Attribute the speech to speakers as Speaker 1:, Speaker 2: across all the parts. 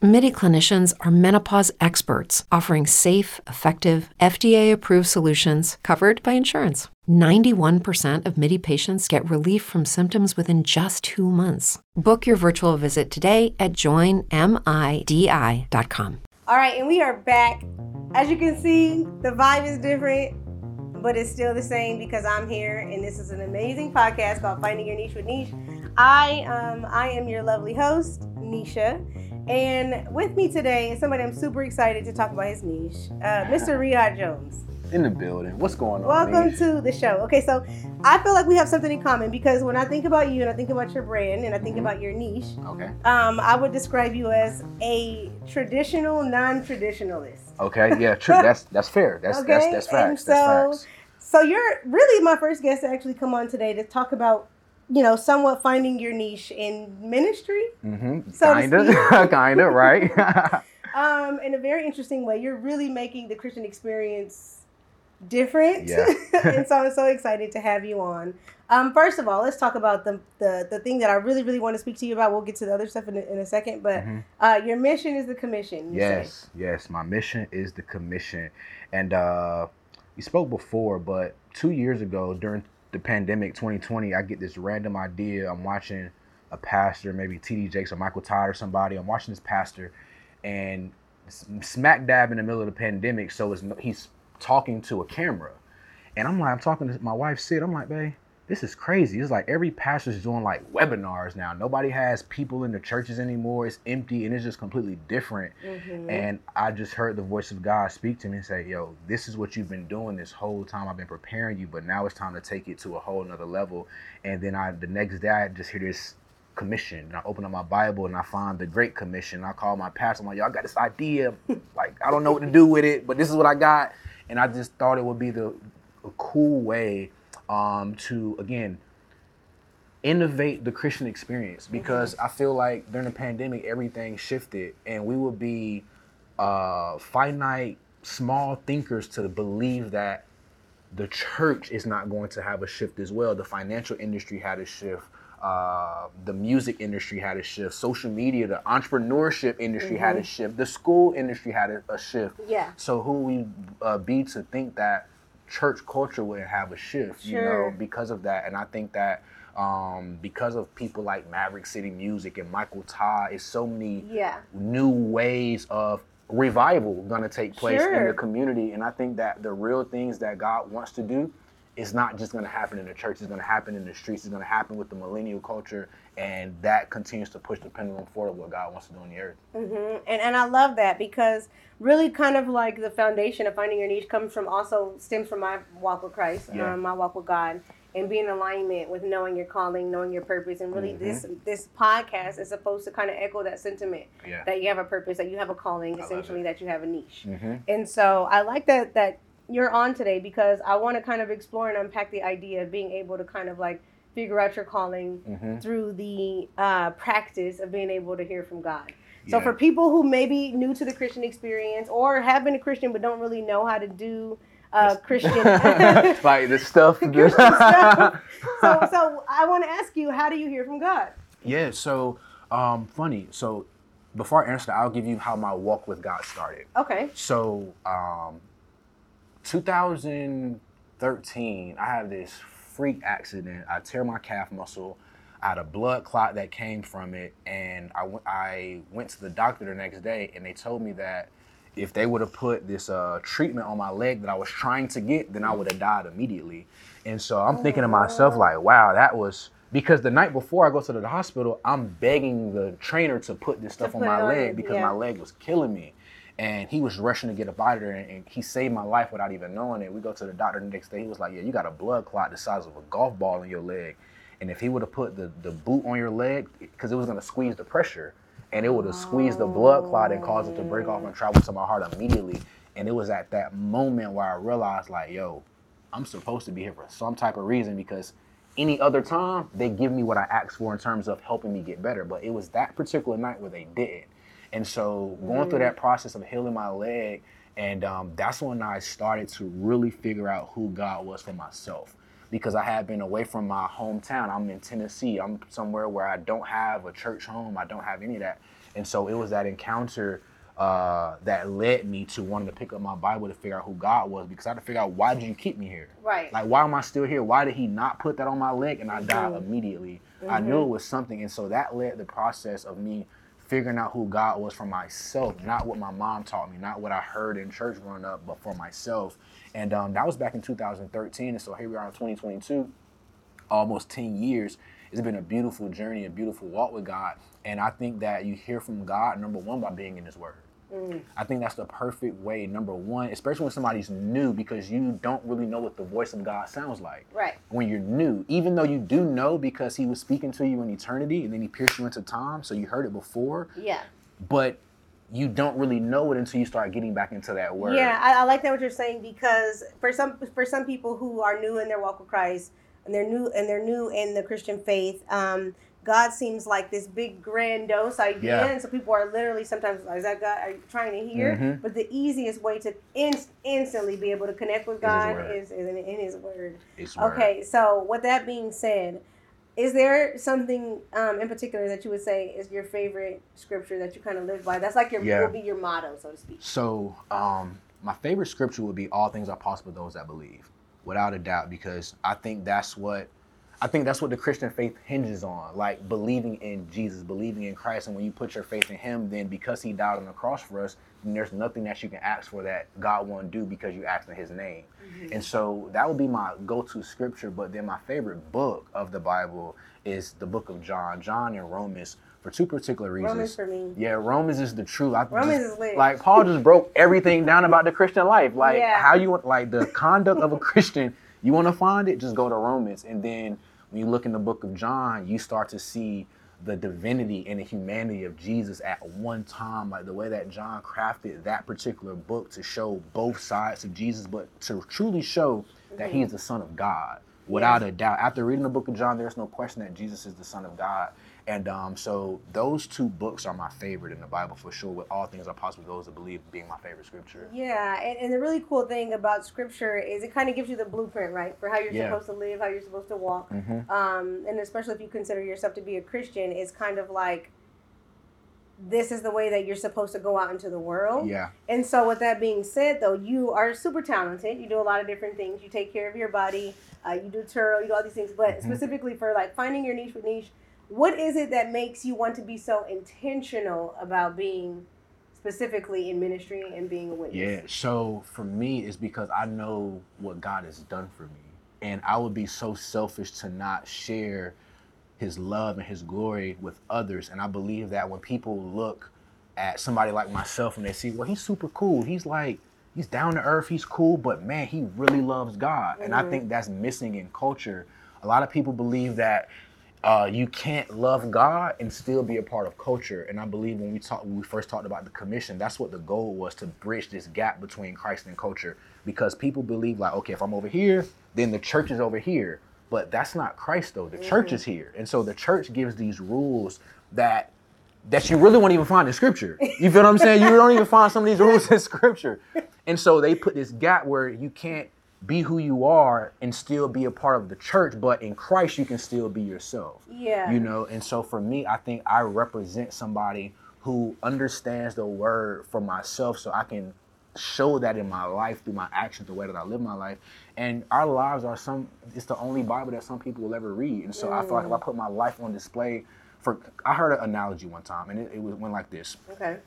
Speaker 1: MIDI clinicians are menopause experts, offering safe, effective, FDA approved solutions covered by insurance. 91% of MIDI patients get relief from symptoms within just two months. Book your virtual visit today at joinmidi.com.
Speaker 2: All right, and we are back. As you can see, the vibe is different, but it's still the same because I'm here, and this is an amazing podcast called Finding Your Niche with Niche. I um, I am your lovely host, Nisha, and with me today is somebody I'm super excited to talk about his niche, uh, Mr. Riyad Jones
Speaker 3: in the building. What's going on?
Speaker 2: Welcome to the show. Okay, so I feel like we have something in common because when I think about you and I think about your brand and I think mm-hmm. about your niche,
Speaker 3: okay,
Speaker 2: um, I would describe you as a traditional non-traditionalist.
Speaker 3: Okay, yeah, true. that's that's fair. That's okay? that's that's facts. And
Speaker 2: so,
Speaker 3: that's facts.
Speaker 2: so you're really my first guest to actually come on today to talk about you know, somewhat finding your niche in ministry.
Speaker 3: Mm-hmm. So kinda, kinda, right?
Speaker 2: um, in a very interesting way, you're really making the Christian experience different.
Speaker 3: Yeah.
Speaker 2: and so I'm so excited to have you on. Um, first of all, let's talk about the, the the thing that I really, really want to speak to you about. We'll get to the other stuff in a, in a second, but mm-hmm. uh, your mission is the commission.
Speaker 3: yes,
Speaker 2: say.
Speaker 3: yes, my mission is the commission, and uh, you spoke before, but two years ago during the pandemic, 2020, I get this random idea. I'm watching a pastor, maybe T.D. Jakes or Michael Todd or somebody. I'm watching this pastor, and smack dab in the middle of the pandemic, so it's, he's talking to a camera. And I'm like, I'm talking to my wife, Sid. I'm like, babe, this is crazy. It's like every pastor's doing like webinars now. Nobody has people in the churches anymore. It's empty and it's just completely different. Mm-hmm. And I just heard the voice of God speak to me and say, yo, this is what you've been doing this whole time. I've been preparing you, but now it's time to take it to a whole nother level. And then I, the next day, I just hear this commission. And I open up my Bible and I find the Great Commission. I call my pastor. I'm like, y'all got this idea. like, I don't know what to do with it, but this is what I got and I just thought it would be the a cool way um, to again innovate the Christian experience because mm-hmm. I feel like during the pandemic everything shifted and we would be uh, finite small thinkers to believe that the church is not going to have a shift as well. The financial industry had a shift. Uh, the music industry had a shift, social media, the entrepreneurship industry mm-hmm. had a mm-hmm. shift, the school industry had a, a shift.
Speaker 2: Yeah.
Speaker 3: So who we uh, be to think that church culture wouldn't have a shift, sure. you know, because of that. And I think that um, because of people like Maverick City Music and Michael Todd, is so many
Speaker 2: yeah.
Speaker 3: new ways of revival going to take place
Speaker 2: sure.
Speaker 3: in the community. And I think that the real things that God wants to do it's not just going to happen in the church. It's going to happen in the streets. It's going to happen with the millennial culture, and that continues to push the pendulum forward what God wants to do on the earth.
Speaker 2: Mm-hmm. And and I love that because really, kind of like the foundation of finding your niche comes from also stems from my walk with Christ, yeah. um, my walk with God, and being in alignment with knowing your calling, knowing your purpose, and really mm-hmm. this this podcast is supposed to kind of echo that sentiment
Speaker 3: yeah.
Speaker 2: that you have a purpose, that you have a calling, essentially that you have a niche.
Speaker 3: Mm-hmm.
Speaker 2: And so I like that that you're on today because I want to kind of explore and unpack the idea of being able to kind of like figure out your calling mm-hmm. through the uh, practice of being able to hear from God. So yeah. for people who may be new to the Christian experience or have been a Christian but don't really know how to do uh, Christian
Speaker 3: like the stuff.
Speaker 2: Christian stuff. So so I want to ask you, how do you hear from God?
Speaker 3: Yeah. So um, funny. So before I answer that, I'll give you how my walk with God started.
Speaker 2: Okay.
Speaker 3: So, um, 2013, I had this freak accident. I tear my calf muscle. I had a blood clot that came from it, and I went- I went to the doctor the next day, and they told me that if they would have put this uh, treatment on my leg that I was trying to get, then I would have died immediately. And so I'm thinking to myself, like, wow, that was because the night before I go to the hospital, I'm begging the trainer to put this stuff on
Speaker 2: put
Speaker 3: my
Speaker 2: it on
Speaker 3: leg because
Speaker 2: yeah.
Speaker 3: my leg was killing me. And he was rushing to get up out there, and, and he saved my life without even knowing it. We go to the doctor the next day. He was like, "Yeah, you got a blood clot the size of a golf ball in your leg, and if he would have put the, the boot on your leg, because it was gonna squeeze the pressure, and it would have squeezed the blood clot and caused it to break off and travel to my heart immediately. And it was at that moment where I realized, like, yo, I'm supposed to be here for some type of reason because any other time they give me what I asked for in terms of helping me get better. But it was that particular night where they didn't. And so going through that process of healing my leg, and um, that's when I started to really figure out who God was for myself. Because I had been away from my hometown. I'm in Tennessee. I'm somewhere where I don't have a church home. I don't have any of that. And so it was that encounter uh, that led me to wanting to pick up my Bible to figure out who God was. Because I had to figure out why did you keep me here?
Speaker 2: Right.
Speaker 3: Like, why am I still here? Why did he not put that on my leg and I died immediately? I knew it was something. And so that led the process of me figuring out who God was for myself, not what my mom taught me, not what I heard in church growing up, but for myself. And um, that was back in 2013. And so here we are in 2022, almost 10 years. It's been a beautiful journey, a beautiful walk with God. And I think that you hear from God, number one, by being in His Word. I think that's the perfect way, number one, especially when somebody's new, because you don't really know what the voice of God sounds like.
Speaker 2: Right.
Speaker 3: When you're new, even though you do know because He was speaking to you in eternity and then He pierced you into time, so you heard it before,
Speaker 2: Yeah.
Speaker 3: but you don't really know it until you start getting back into that word.
Speaker 2: Yeah, I, I like that what you're saying because for some for some people who are new in their walk with Christ and they're new and they're new in the Christian faith, um, God seems like this big grandiose idea,
Speaker 3: Yeah.
Speaker 2: and so people are literally sometimes like, "Is that God? Are you trying to hear?"
Speaker 3: Mhm.
Speaker 2: But the easiest way to inst- instantly be able to connect with God is, is in, in His Word.
Speaker 3: Word.
Speaker 2: Okay, so with that being said, is there something um, in particular that you would say is your favorite scripture that you kind of live by? That's like your
Speaker 3: Yeah.
Speaker 2: will be your motto, so to speak.
Speaker 3: So, um, my favorite scripture would be "All things are possible to those that believe," without a doubt, because I think that's what I think that's what the Christian faith hinges on, like believing in Jesus, believing in Christ, and when you put your faith in Him, then because He died on the cross for us, then there's nothing that you can ask for that God won't do because you asked in His name. Mm-hmm. And so that would be my go-to scripture. But then my favorite book of the Bible is the book of John, John and Romans, for two particular reasons.
Speaker 2: Romans for me.
Speaker 3: Yeah, Romans is the truth. I
Speaker 2: Romans
Speaker 3: just-
Speaker 2: is lit.
Speaker 3: Like Paul just broke everything down about the Christian life. Like
Speaker 2: Yeah.
Speaker 3: how you like the conduct of a Christian. You want to find it, just go to Romans, and then when you look in the book of John, you start to see the divinity and the humanity of Jesus at one time. Like the way that John crafted that particular book to show both sides of Jesus, but to truly show that he mm-hmm. is the Son of God. Without a doubt. After reading the book of John, there's no question that Jesus is the Son of God. And um, so those two books are my favorite in the Bible for sure. With all things are possible, to those that believe being my favorite scripture.
Speaker 2: Yeah, and, and the really cool thing about scripture is it kind of gives you the blueprint, right, for how you're
Speaker 3: Yeah.
Speaker 2: supposed to live, how you're supposed to walk.
Speaker 3: Mhm.
Speaker 2: Um, and especially if you consider yourself to be a Christian, it's kind of like this is the way that you're supposed to go out into the world.
Speaker 3: Yeah.
Speaker 2: And so, with that being said, though, you are super talented. You do a lot of different things. You take care of your body. Uh, you do turtle. You do all these things. But
Speaker 3: Mhm.
Speaker 2: specifically for like finding your niche with niche, what is it that makes you want to be so intentional about being specifically in ministry and being a witness?
Speaker 3: Yeah. So for me, it's because I know what God has done for me. And I would be so selfish to not share his love and his glory with others. And I believe that when people look at somebody like myself and they see, well, he's super cool. He's like, he's down to earth, he's cool, but man, he really loves God. And I
Speaker 2: Mhm.
Speaker 3: think that's missing in culture. A lot of people believe that uh, you can't love God and still be a part of culture. And I believe when we talked, when we first talked about the commission, that's what the goal was to bridge this gap between Christ and culture. Because people believe like, okay, if I'm over here, then the church is over here. But that's not Christ though. The church is here, and so the church gives these rules that that you really won't even find in scripture. You feel what I'm saying? You don't even find some of these rules in scripture. And so they put this gap where you can't be who you are and still be a part of the church, but in Christ you can still be yourself.
Speaker 2: Yeah.
Speaker 3: You know, and so for me, I think I represent somebody who understands the word for myself so I can show that in my life through my actions, the way that I live my life. And our lives are some it's the only Bible that some people will ever read. And so mm. I feel like if I put my life on display for I heard an analogy one time and it, it went like this.
Speaker 2: Okay.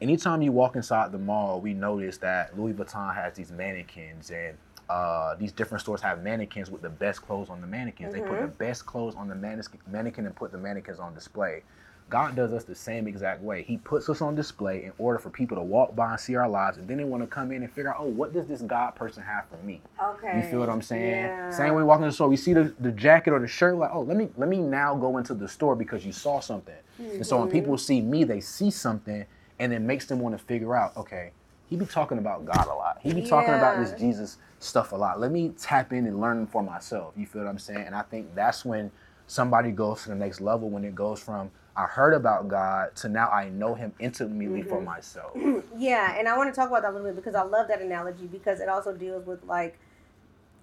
Speaker 3: Anytime you walk inside the mall, we notice that Louis Vuitton has these mannequins and uh, these different stores have mannequins with the best clothes on the mannequins. Mm-hmm. They put the mm-hmm. best clothes on the mannequin and put the mannequins on display. God does us the same exact way. He puts us on display in order for people to walk by and see our lives, and then they want to come in and figure out, oh, what does this God person have for me?
Speaker 2: Okay.
Speaker 3: You feel what I'm saying? Yeah. Same way walking in the store, we see the, the jacket or the shirt, like, oh, let me let me now go into the store because you saw something. Mm-hmm. And so when people mm-hmm. see me, they see something, and it makes them want to figure out, okay, he be talking about God a lot. He be talking about this Jesus stuff a lot. Let me tap in and learn for myself. You feel what I'm saying? And I think that's when somebody goes to the next level when it goes from I heard about God to now I know Him intimately mm-hmm. for myself.
Speaker 2: yeah, and I want to talk about that a little bit because I love that analogy because it also deals with like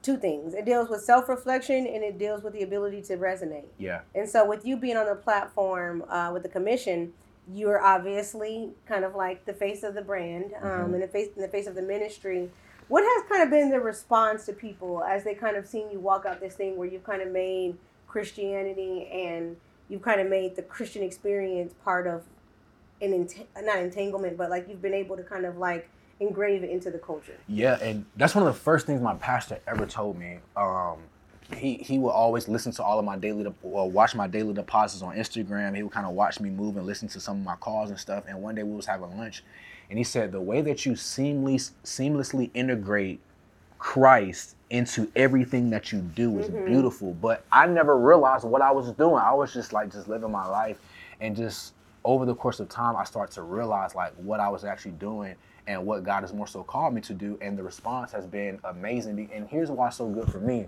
Speaker 2: two things. It deals with self reflection and it deals with the ability to resonate.
Speaker 3: Yeah.
Speaker 2: And so with you being on the platform uh, with the commission, you're obviously kind of like the face of the brand um, mm-hmm. and the face in the face of the ministry. What has kind of been the response to people as they kind of seen you walk out this thing where you've kind of made Christianity and you've kind of made the Christian experience part of an ent- not entanglement, but like you've been able to kind of like engrave it into the culture.
Speaker 3: Yeah, and that's one of the first things my pastor ever told me. Um, he he would always listen to all of my daily or watch my daily deposits on Instagram. He would kind of watch me move and listen to some of my calls and stuff. And one day we was having lunch, and he said the way that you seamlessly seamlessly integrate Christ into everything that you do is mm-hmm. beautiful. But I never realized what I was doing. I was just like just living my life and just over the course of time I start to realize like what I was actually doing and what God has more so called me to do. And the response has been amazing. And here's why it's so good for me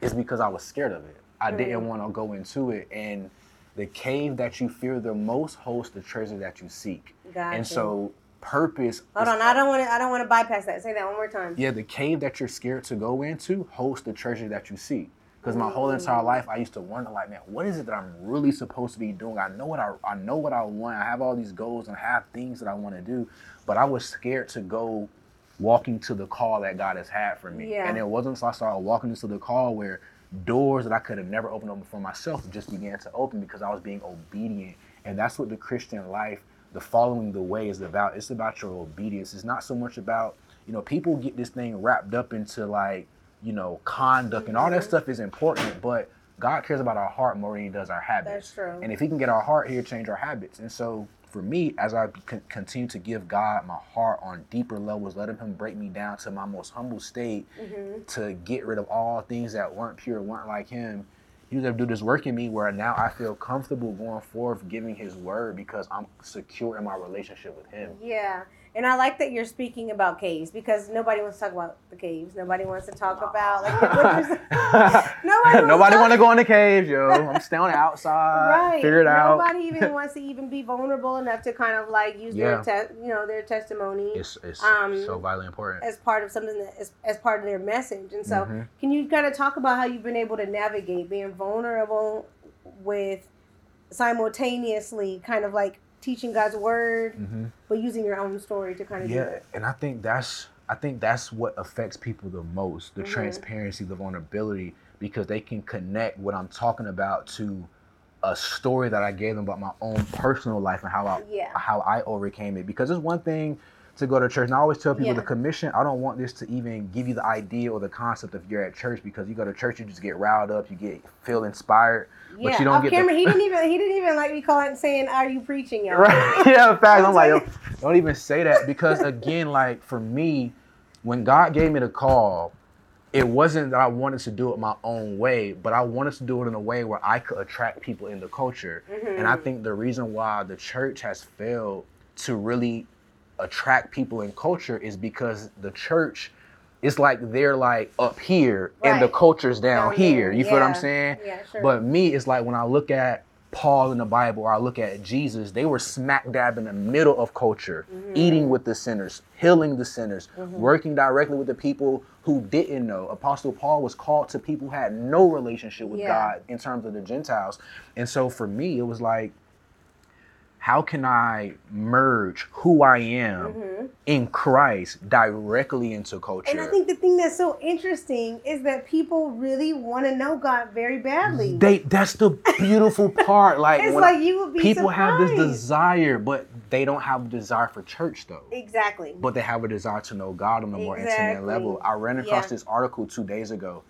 Speaker 3: is because I was scared of it. I mm-hmm. didn't want to go into it. And the cave that you fear the most hosts the treasure that you seek.
Speaker 2: Gotcha.
Speaker 3: And so purpose.
Speaker 2: Hold on, I don't want to. I don't want to bypass that. Say that one more time.
Speaker 3: Yeah, the cave that you're scared to go into hosts the treasure that you seek. Because my whole entire life, I used to wonder, like, man, what is it that I'm really supposed to be doing? I know what I, I know what I want. I have all these goals and I have things that I want to do, but I was scared to go walking to the call that God has had for me.
Speaker 2: Yeah.
Speaker 3: And it wasn't until I started walking into the call where doors that I could have never opened up for myself just began to open because I was being obedient. And that's what the Christian life the following the way is about it's about your obedience it's not so much about you know people get this thing wrapped up into like you know conduct and all that stuff is important but god cares about our heart more than he does our habits
Speaker 2: That's true.
Speaker 3: and if he can get our heart he'll change our habits and so for me as i continue to give god my heart on deeper levels letting him break me down to my most humble state mm-hmm. to get rid of all things that weren't pure weren't like him He's able to do this work in me where now I feel comfortable going forth giving his word because I'm secure in my relationship with him.
Speaker 2: Yeah. And I like that you're speaking about caves because nobody wants to talk about the caves. Nobody wants to talk about like
Speaker 3: nobody. nobody want to go in the caves, yo. I'm staying outside.
Speaker 2: Right.
Speaker 3: Figure it
Speaker 2: nobody
Speaker 3: out.
Speaker 2: Nobody even wants to even be vulnerable enough to kind of like use yeah. their te- you know their testimony.
Speaker 3: It's, it's um, so vitally important
Speaker 2: as part of something that as, as part of their message. And so, mm-hmm. can you kind of talk about how you've been able to navigate being vulnerable with simultaneously kind of like teaching God's word, mm-hmm. but using your own story to kind of
Speaker 3: yeah. And I think that's I think that's what affects people the most: the mm-hmm. transparency, the vulnerability, because they can connect what I'm talking about to a story that I gave them about my own personal life and how I
Speaker 2: yeah.
Speaker 3: how I overcame it. Because it's one thing to go to church. And I always tell people yeah. the commission, I don't want this to even give you the idea or the concept of you're at church because you go to church, you just get riled up, you get feel inspired.
Speaker 2: Yeah,
Speaker 3: but you
Speaker 2: don't
Speaker 3: get
Speaker 2: camera, the... he didn't even he didn't even like me calling saying, Are you preaching, y'all?
Speaker 3: Right. yeah, in fact, I'm like, don't, don't even say that because again, like for me, when God gave me the call, it wasn't that I wanted to do it my own way, but I wanted to do it in a way where I could attract people in the culture. Mm-hmm. And I think the reason why the church has failed to really attract people in culture is because the church it's like they're like up here right. and the culture's down, down here. You yeah. feel what I'm saying?
Speaker 2: Yeah, sure.
Speaker 3: But me, it's like when I look at Paul in the Bible or I look at Jesus, they were smack dab in the middle of culture, mm-hmm. eating with the sinners, healing the sinners, mm-hmm. working directly with the people who didn't know. Apostle Paul was called to people who had no relationship with yeah. God in terms of the Gentiles. And so for me, it was like, how can I merge who I am
Speaker 2: Mhm.
Speaker 3: in Christ directly into culture?
Speaker 2: And I think the thing that's so interesting is that people really want to know God very badly.
Speaker 3: they that's the beautiful part. Like
Speaker 2: it's like you would be
Speaker 3: people have this desire, but they don't have a desire for church though.
Speaker 2: Exactly.
Speaker 3: But they have a desire to know God on a more intimate level. I ran across
Speaker 2: Yeah.
Speaker 3: this article two days ago,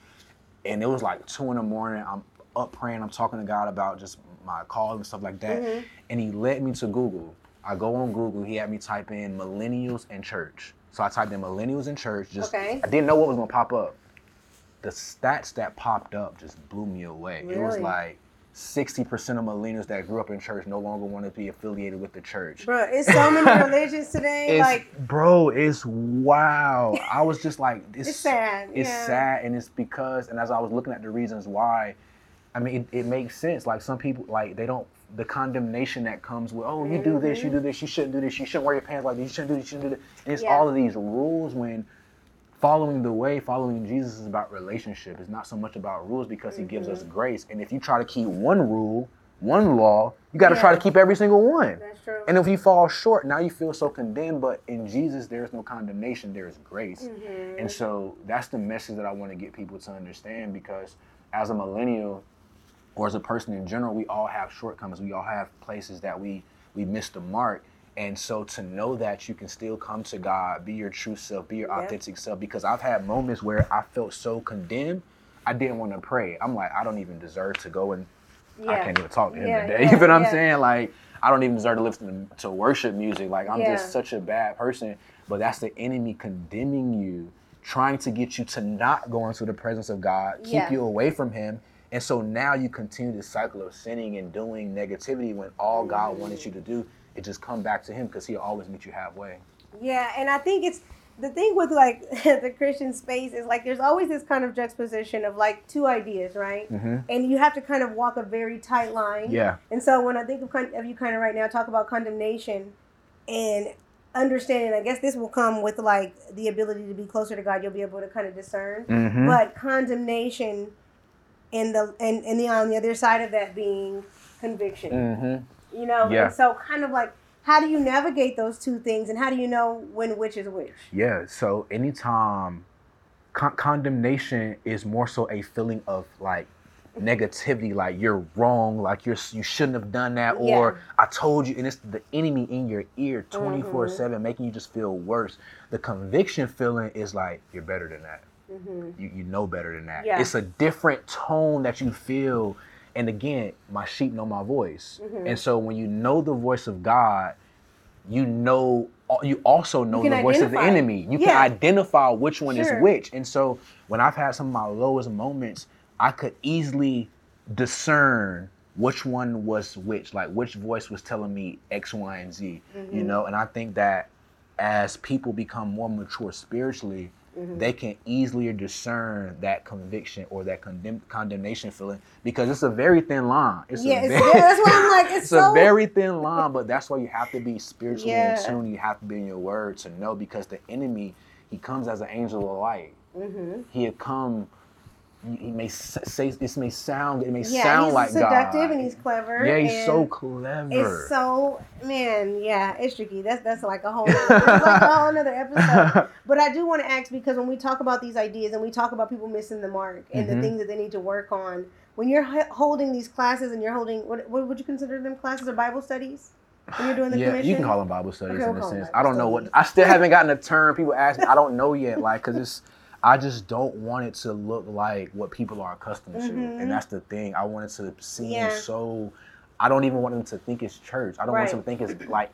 Speaker 3: and it was like two in the morning. I'm up praying. I'm talking to God about just my call and stuff like that.
Speaker 2: Mhm.
Speaker 3: And He led me to Google. I go on Google. He had me type in millennials and church. So I typed in millennials and church. Just
Speaker 2: Okay.
Speaker 3: I didn't know what was gonna pop up. The stats that popped up just blew me away. It was like. 60% of millennials that grew up in church no longer want to be affiliated with the church.
Speaker 2: Bro, it's so many religions today.
Speaker 3: It's,
Speaker 2: like,
Speaker 3: bro, it's wow. I was just like, it's,
Speaker 2: it's sad.
Speaker 3: It's
Speaker 2: yeah.
Speaker 3: sad, and it's because, and as I was looking at the reasons why, I mean, it, it makes sense. Like some people, like they don't, the condemnation that comes with, oh, you do this, you do this, you shouldn't do this, you shouldn't wear your pants like this, you shouldn't do this, you shouldn't do this, and it's
Speaker 2: Yeah.
Speaker 3: all of these rules when. Following the way, following Jesus is about relationship. It's not so much about rules because he gives us
Speaker 2: Mm-hmm.
Speaker 3: grace. And if you try to keep one rule, one law, you got to try to keep every single one.
Speaker 2: That's true.
Speaker 3: And if you fall short, now you feel so condemned. But in Jesus, there's no condemnation, there is grace.
Speaker 2: Mhm.
Speaker 3: And so that's the message that I want to get people to understand because as a millennial or as a person in general, we all have shortcomings. We all have places that we we miss the mark. And so to know that you can still come to God, be your true self, be your
Speaker 2: Yeah.
Speaker 3: authentic self, because I've had moments where I felt so condemned, I didn't want to pray. I'm like, I don't even deserve to go and I can't even talk to him
Speaker 2: Yeah,
Speaker 3: today.
Speaker 2: yeah,
Speaker 3: you know what I'm
Speaker 2: yeah.
Speaker 3: saying? Like, I don't even deserve to listen to, to worship music. Like, I'm
Speaker 2: Yeah.
Speaker 3: just such a bad person. But that's the enemy condemning you, trying to get you to not go into the presence of God, keep
Speaker 2: Yeah.
Speaker 3: you away from Him. And so now you continue this cycle of sinning and doing negativity when all God wanted you to do is just come back to Him because He'll always meet you halfway.
Speaker 2: Yeah, and I think it's the thing with like the Christian space is like there's always this kind of juxtaposition of like two ideas, right?
Speaker 3: Mm-hmm.
Speaker 2: And you have to kind of walk a very tight line.
Speaker 3: Yeah.
Speaker 2: And so when I think of, kind of you kind of right now talk about condemnation and understanding, I guess this will come with like the ability to be closer to God. You'll be able to kind of discern.
Speaker 3: Mm-hmm.
Speaker 2: But condemnation and the and, and the on the other side of that being conviction.
Speaker 3: mm-hmm.
Speaker 2: You know?
Speaker 3: Yeah.
Speaker 2: And so kind of like how do you navigate those two things and how do you know when which is which?
Speaker 3: Yeah. So anytime con- condemnation is more so a feeling of like negativity, like you're wrong, like you're you shouldn't have done that, or I told you, and it's the enemy in your ear, twenty four seven, making you just feel worse. The conviction feeling is like you're better than that.
Speaker 2: Mm-hmm.
Speaker 3: You you know better than that.
Speaker 2: Yeah.
Speaker 3: It's a different tone that you feel. And again, my sheep know my voice,
Speaker 2: Mm-hmm.
Speaker 3: and so when you know the voice of God, you know you also know
Speaker 2: can
Speaker 3: the voice of the enemy. You
Speaker 2: Yeah.
Speaker 3: can identify which one
Speaker 2: Sure.
Speaker 3: is which. And so when I've had some of my lowest moments, I could easily discern which one was which, like which voice was telling me X, Y, and Z. You
Speaker 2: Mm-hmm.
Speaker 3: know, and I think that as people become more mature spiritually,
Speaker 2: Mm-hmm.
Speaker 3: they can easily discern that conviction or that condemn- condemnation feeling because it's a very thin line. It's
Speaker 2: Yeah,
Speaker 3: a very,
Speaker 2: yeah, that's what I'm like, it's
Speaker 3: it's
Speaker 2: so-
Speaker 3: a very thin line, but that's why you have to be spiritually
Speaker 2: Yeah.
Speaker 3: in tune. You have to be in your word to know because the enemy, he comes as an angel of light.
Speaker 2: Mm-hmm.
Speaker 3: He'll come. He he may say this may sound it may
Speaker 2: Yeah,
Speaker 3: sound
Speaker 2: he's
Speaker 3: like
Speaker 2: seductive
Speaker 3: God.
Speaker 2: and he's clever.
Speaker 3: yeah, he's so clever.
Speaker 2: It's so man, yeah, it's tricky. That's that's like a whole like a whole another episode. But I do want to ask because when we talk about these ideas and we talk about people missing the mark and
Speaker 3: Mhm.
Speaker 2: the things that they need to work on, when you're holding these classes and you're holding what what would you consider them classes or Bible studies? When you're doing the
Speaker 3: yeah,
Speaker 2: commission,
Speaker 3: you can call them Bible studies
Speaker 2: Okay, we'll
Speaker 3: in a sense. I don't know what. I still haven't gotten a term. People ask me, I don't know yet, like because it's. I just don't want it to look like what people are accustomed to,
Speaker 2: Mhm.
Speaker 3: and that's the thing. I want it to seem
Speaker 2: Yeah.
Speaker 3: so. I don't even want them to think it's church. I don't want them to think it's like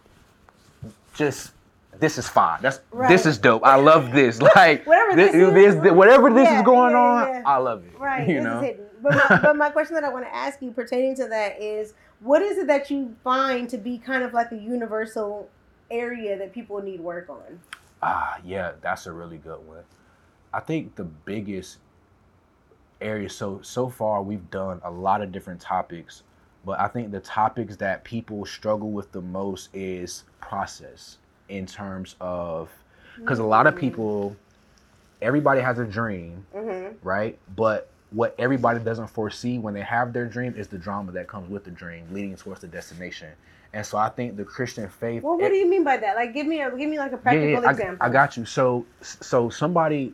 Speaker 3: just this is fine. That's
Speaker 2: Right.
Speaker 3: this is dope. I love this. Like
Speaker 2: Whatever
Speaker 3: this,
Speaker 2: this is,
Speaker 3: this- whatever this
Speaker 2: yeah,
Speaker 3: is going
Speaker 2: yeah,
Speaker 3: on. I love it.
Speaker 2: Right,
Speaker 3: You
Speaker 2: this
Speaker 3: know.
Speaker 2: is hidden. But my, but my question that I want to ask you pertaining to that is, what is it that you find to be kind of like a universal area that people need work on?
Speaker 3: Ah, yeah, that's a really good one. I think the biggest area so so far we've done a lot of different topics, but I think the topics that people struggle with the most is process in terms of because a lot of people everybody has a dream,
Speaker 2: Mm-hmm.
Speaker 3: right? But what everybody doesn't foresee when they have their dream is the drama that comes with the dream, leading towards the destination. And so I think the Christian faith.
Speaker 2: Well, what do you mean by that? Like, give me a give me like a practical
Speaker 3: yeah, yeah, I-
Speaker 2: example.
Speaker 3: I, got you. So so somebody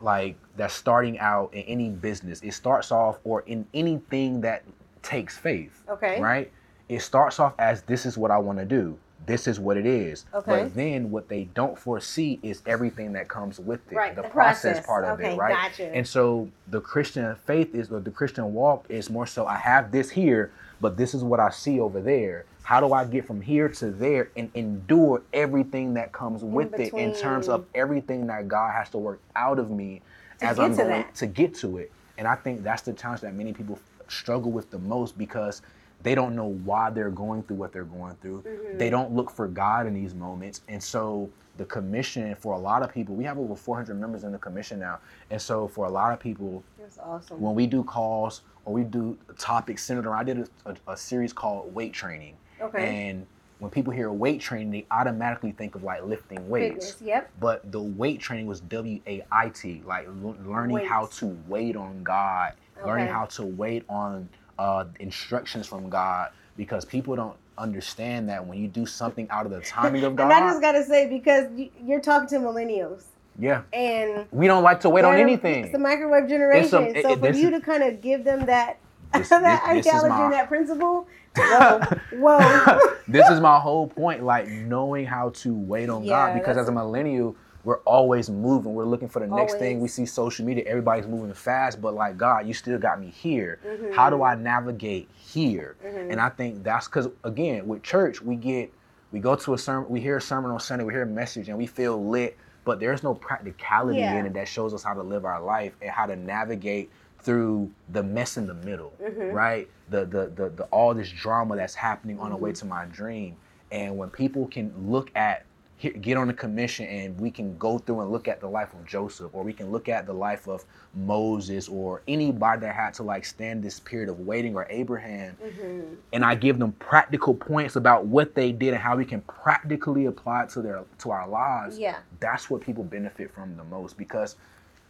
Speaker 3: like that's starting out in any business, it starts off or in anything that takes faith.
Speaker 2: Okay.
Speaker 3: Right? It starts off as this is what I want to do. This is what it is.
Speaker 2: Okay.
Speaker 3: But then what they don't foresee is everything that comes with it.
Speaker 2: Right,
Speaker 3: The,
Speaker 2: the
Speaker 3: process,
Speaker 2: process.
Speaker 3: part of it, right?
Speaker 2: gotcha.
Speaker 3: And so the Christian faith is or the Christian walk is more so I have this here, but this is what I see over there. How do I get from here to there and endure everything that comes with it in terms of everything that God has to work out of me as I'm going
Speaker 2: that.
Speaker 3: to get to it. And I think that's the challenge that many people struggle with the most because they don't know why they're going through what they're going through.
Speaker 2: Mm-hmm.
Speaker 3: They don't look for God in these moments. And so the commission for a lot of people, we have over 400 members in the commission now. And so for a lot of people,
Speaker 2: That's awesome.
Speaker 3: when we do calls or we do topics centered around, I did a, a, a series called weight training.
Speaker 2: Okay.
Speaker 3: And when people hear weight training, they automatically think of like lifting weights.
Speaker 2: Fitness. Yep.
Speaker 3: But the weight training was W A I T, like l- learning how to wait on God, learning how to wait on uh, instructions from God, because people don't understand that when you do something out of the timing of God,
Speaker 2: And I just gotta say because you- you're talking to millennials,
Speaker 3: yeah,
Speaker 2: and
Speaker 3: we don't like to wait on anything.
Speaker 2: It's the microwave generation.
Speaker 3: A- it-
Speaker 2: so
Speaker 3: it-
Speaker 2: for you
Speaker 3: is-
Speaker 2: to kind of give them that
Speaker 3: This-
Speaker 2: that
Speaker 3: this- this is
Speaker 2: ideology
Speaker 3: my-
Speaker 2: that principle, whoa, whoa.
Speaker 3: this is my whole point, like knowing how to wait on
Speaker 2: Yeah,
Speaker 3: God. Because as a millennial, we're always moving. We're looking for the next thing. We see social media, everybody's moving fast, but like God, you still got me here.
Speaker 2: Mm-hmm.
Speaker 3: How do I navigate here? And I think that's because again, with church, we get we go to a sermon, we hear a sermon on Sunday, we hear a message, and we feel lit, but there's no practicality
Speaker 2: Yeah.
Speaker 3: in it that shows us how to live our life and how to navigate through the mess in the middle,
Speaker 2: Mm-hmm.
Speaker 3: right? The, the the the all this drama that's happening on the way
Speaker 2: Mm-hmm.
Speaker 3: to my dream. And when people can look at he- get on the commission and we can go through and look at the life of Joseph or we can look at the life of Moses or anybody that had to like stand this period of waiting or Abraham
Speaker 2: Mm-hmm.
Speaker 3: and I give them practical points about what they did and how we can practically apply it to their to our lives.
Speaker 2: Yeah.
Speaker 3: That's what people benefit from the most because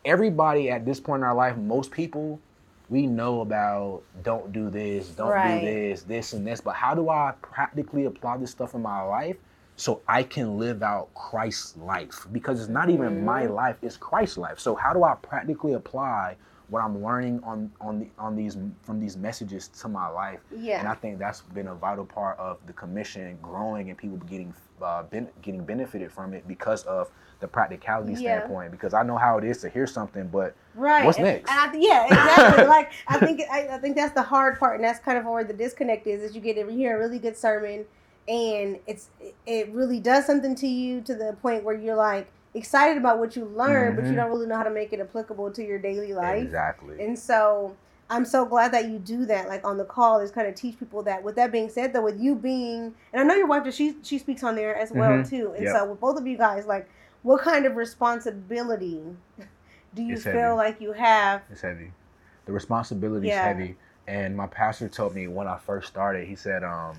Speaker 3: everybody at this point in our life, most people we know about don't do this, don't
Speaker 2: Right.
Speaker 3: do this, this and this, but how do I practically apply this stuff in my life so I can live out Christ's life? Because it's not even my
Speaker 2: Mm-hmm.
Speaker 3: life, it's Christ's life. So how do I practically apply what I'm learning on on the, on these from these messages to my life?
Speaker 2: Yeah.
Speaker 3: And I think that's been a vital part of the commission growing and people getting uh, ben- getting benefited from it because of the practicality
Speaker 2: Yeah.
Speaker 3: standpoint. Because I know how it is to hear something, but
Speaker 2: Right.
Speaker 3: What's
Speaker 2: and,
Speaker 3: next?
Speaker 2: And th- yeah, exactly. like I think I, I think that's the hard part, and that's kind of where the disconnect is. Is you get to hear a really good sermon, and it's it really does something to you to the point where you're like excited about what you learned, but you
Speaker 3: Mhm.
Speaker 2: don't really know how to make it applicable to your daily life.
Speaker 3: exactly.
Speaker 2: And so I'm so glad that you do that, like on the call, is kind of teach people that. With that being said, though, with you being, and I know your wife, does she she speaks on there as well
Speaker 3: Mhm.
Speaker 2: too. And
Speaker 3: Yep.
Speaker 2: so with both of you guys, like, what kind of responsibility do you
Speaker 3: It's
Speaker 2: feel
Speaker 3: heavy.
Speaker 2: like you have?
Speaker 3: It's heavy. The responsibility is
Speaker 2: Yeah.
Speaker 3: heavy. And my pastor told me when I first started, he said, um,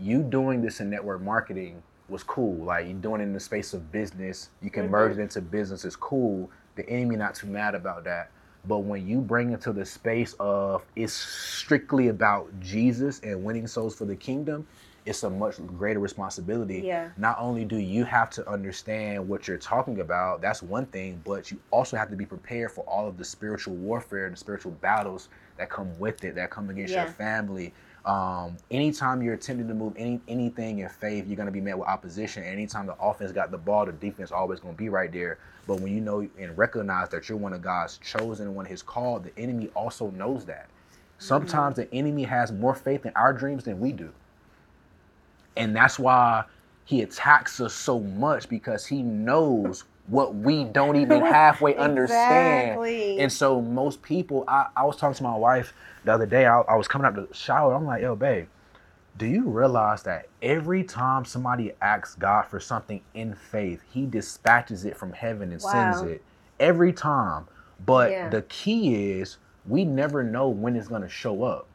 Speaker 3: you doing this in network marketing was cool. Like you doing it in the space of business, you can
Speaker 2: Mhm.
Speaker 3: merge it into business is cool. The enemy not too mad about that. But when you bring it to the space of it's strictly about Jesus and winning souls for the kingdom, it's a much greater responsibility.
Speaker 2: Yeah.
Speaker 3: Not only do you have to understand what you're talking about, that's one thing, but you also have to be prepared for all of the spiritual warfare and the spiritual battles that come with it, that come against
Speaker 2: Yeah.
Speaker 3: your family. Um, anytime you're attempting to move any anything in faith, you're gonna be met with opposition. Anytime the offense got the ball, the defense always gonna be right there. But when you know and recognize that you're one of God's chosen, one of His called, the enemy also knows that. Sometimes the enemy has more faith in our dreams than we do. And that's why he attacks us so much because he knows what we don't even halfway understand. And so most people, I, I was talking to my wife the other day, I, I was coming out the shower, I'm like, yo, babe, do you realize that every time somebody asks God for something in faith, he dispatches it from heaven and sends it every time. But
Speaker 2: Yeah.
Speaker 3: the key is we never know when it's going to show up.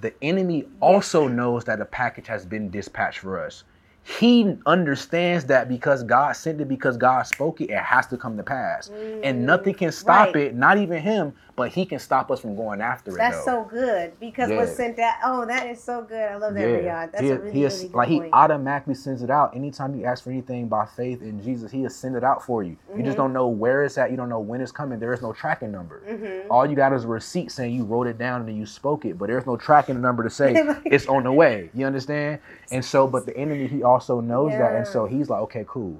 Speaker 3: The enemy also knows that a package has been dispatched for us. He understands that because God sent it, because God spoke it, it has to come to pass. And nothing can stop
Speaker 2: Mm, right.
Speaker 3: it, not even him, but he can stop us from going after it.
Speaker 2: That's so good because
Speaker 3: Yeah.
Speaker 2: what's sent out. Oh, that is so good. I love that, Riyadh. That's
Speaker 3: he,
Speaker 2: a really,
Speaker 3: he is,
Speaker 2: really good
Speaker 3: like
Speaker 2: point.
Speaker 3: he automatically sends it out. Anytime you ask for anything by faith in Jesus, he will send it out for you. You just
Speaker 2: Mhm.
Speaker 3: don't know where it's at. You don't know when it's coming. There is no tracking number.
Speaker 2: Mhm.
Speaker 3: All you got is a receipt saying you wrote it down and then you spoke it, but there's no tracking number to say
Speaker 2: Like-
Speaker 3: it's on the way. You understand? And so, but the enemy he also knows that, and so he's like, okay, cool.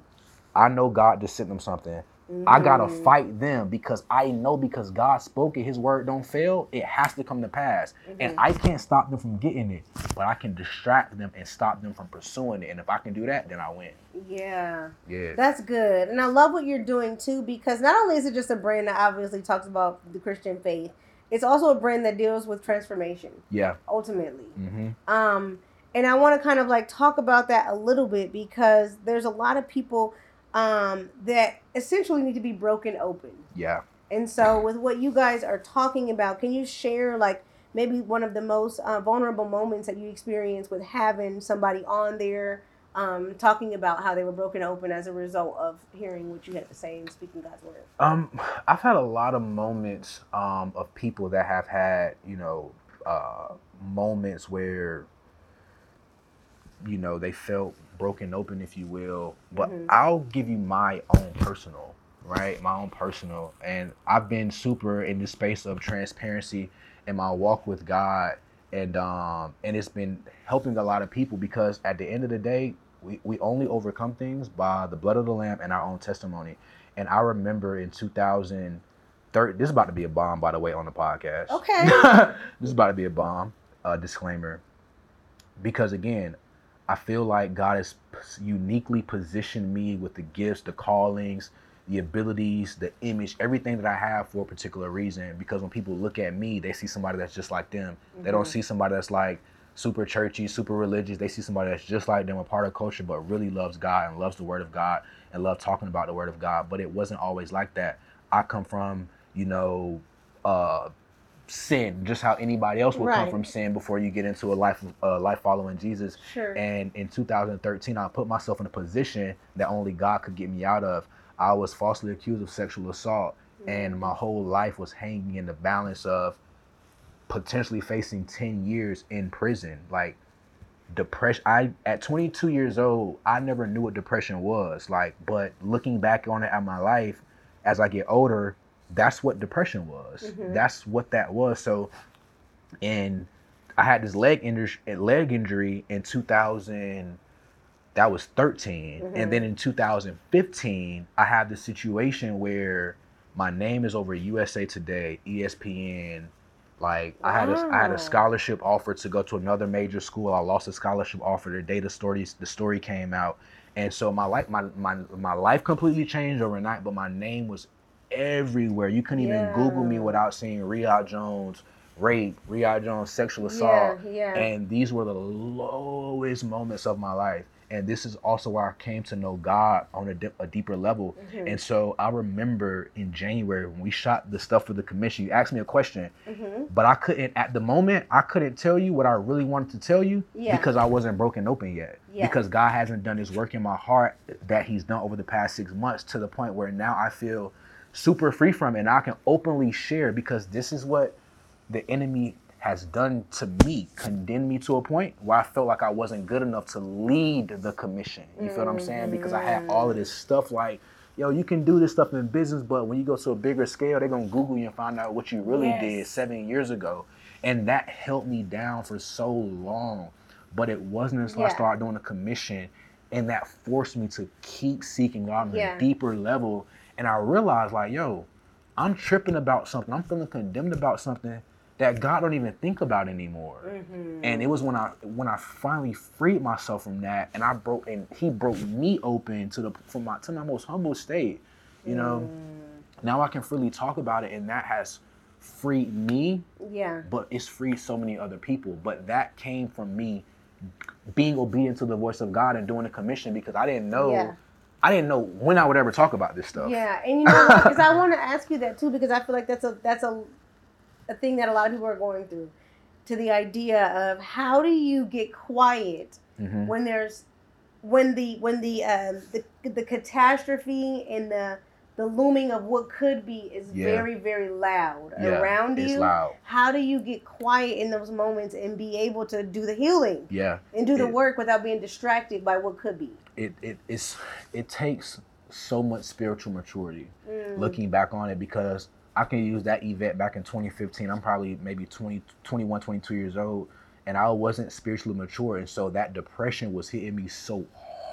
Speaker 3: I know God just sent them something. I gotta
Speaker 2: Mhm.
Speaker 3: fight them because I know because God spoke it, His word don't fail. It has to come to pass, and
Speaker 2: Mhm.
Speaker 3: I can't stop them from getting it, but I can distract them and stop them from pursuing it. And if I can do that, then I win.
Speaker 2: Yeah.
Speaker 3: Yeah,
Speaker 2: That's good. And I love what you're doing too because not only is it just a brand that obviously talks about the Christian faith, it's also a brand that deals with transformation
Speaker 3: yeah.
Speaker 2: ultimately.
Speaker 3: Mm-hmm.
Speaker 2: Um, and I want to kind of like talk about that a little bit because there's a lot of people um, that essentially need to be broken open.
Speaker 3: Yeah.
Speaker 2: And so, with what you guys are talking about, can you share like maybe one of the most uh, vulnerable moments that you experienced with having somebody on there um, talking about how they were broken open as a result of hearing what you had to say and speaking God's word?
Speaker 3: Um, I've had a lot of moments um, of people that have had, you know, uh, moments where, you know, they felt broken open, if you will. But
Speaker 2: Mhm.
Speaker 3: I'll give you my own personal, right? My own personal. And I've been super in the space of transparency in my walk with God. And um, and it's been helping a lot of people because at the end of the day, we, we only overcome things by the blood of the lamb and our own testimony. And I remember in 2013, this is about to be a bomb, by the way, on the podcast.
Speaker 2: Okay.
Speaker 3: this is about to be a bomb. Uh, disclaimer. Because again, I feel like God has uniquely positioned me with the gifts, the callings, the abilities, the image, everything that I have for a particular reason. Because when people look at me, they see somebody that's just like them. They don't
Speaker 2: Mhm.
Speaker 3: see somebody that's like super churchy, super religious. They see somebody that's just like them, a part of culture, but really loves God and loves the Word of God and love talking about the Word of God. But it wasn't always like that. I come from, you know, uh, sin, just how anybody else would come from sin before you get into a life, uh, life following Jesus.
Speaker 2: Sure.
Speaker 3: And in 2013, I put myself in a position that only God could get me out of. I was falsely accused of sexual assault, and my whole life was hanging in the balance of potentially facing 10 years in prison. Like depression. I at 22 years old, I never knew what depression was. Like, but looking back on it at my life, as I get older, that's what depression was.
Speaker 2: Mhm.
Speaker 3: That's what that was. So, and I had this leg injury, leg injury in 2000. That was 13,
Speaker 2: Mhm.
Speaker 3: and then in 2015, I had this situation where my name is over USA Today, ESPN. Like I had a I had a scholarship offer to go to another major school. I lost a scholarship offer the day the story the story came out, and so my life my my my life completely changed overnight. But my name was everywhere. You couldn't even Google me without seeing Riyadh Jones rape, Riyadh Jones sexual assault,
Speaker 2: yeah, yeah.
Speaker 3: and these were the lowest moments of my life. And this is also where I came to know God on a, dip, a deeper level.
Speaker 2: Mhm.
Speaker 3: And so I remember in January when we shot the stuff for the commission, you asked me a question,
Speaker 2: Mhm.
Speaker 3: but I couldn't, at the moment, I couldn't tell you what I really wanted to tell you
Speaker 2: Yeah.
Speaker 3: because I wasn't broken open yet.
Speaker 2: Yeah.
Speaker 3: Because God hasn't done his work in my heart that he's done over the past six months to the point where now I feel super free from it and I can openly share because this is what the enemy has done to me, condemned me to a point where I felt like I wasn't good enough to lead the commission. You feel what I'm saying? Because I had all of this stuff like, yo, you can do this stuff in business, but when you go to a bigger scale, they're gonna Google you and find out what you really
Speaker 2: Yes.
Speaker 3: did seven years ago. And that held me down for so long. But it wasn't until I started doing a commission and that forced me to keep seeking God on
Speaker 2: Yeah.
Speaker 3: a deeper level. And I realized like, yo, I'm tripping about something. I'm feeling condemned about something that God don't even think about anymore.
Speaker 2: Mhm.
Speaker 3: And it was when I when I finally freed myself from that, and I broke and He broke me open to the from my to my most humble state. You know,
Speaker 2: Mm.
Speaker 3: now I can freely talk about it, and that has freed me,
Speaker 2: yeah.
Speaker 3: but it's freed so many other people. But that came from me being obedient to the voice of God and doing a commission because I didn't know.
Speaker 2: Yeah.
Speaker 3: I didn't know when I would ever talk about this stuff.
Speaker 2: Yeah, and you know, because I want to ask you that too, because I feel like that's a that's a a thing that a lot of people are going through. To the idea of how do you get quiet
Speaker 3: Mhm.
Speaker 2: when there's when the when the um the the catastrophe and the the looming of what could be is
Speaker 3: Yeah.
Speaker 2: very, very loud
Speaker 3: Yeah,
Speaker 2: around
Speaker 3: it's
Speaker 2: you.
Speaker 3: loud.
Speaker 2: How do you get quiet in those moments and be able to do the healing
Speaker 3: Yeah.
Speaker 2: and do the
Speaker 3: It-
Speaker 2: work without being distracted by what could be?
Speaker 3: It it it's it takes so much spiritual maturity
Speaker 2: Mm.
Speaker 3: looking back on it because I can use that event back in 2015. I'm probably maybe 20, 21, 22 years old, and I wasn't spiritually mature, and so that depression was hitting me so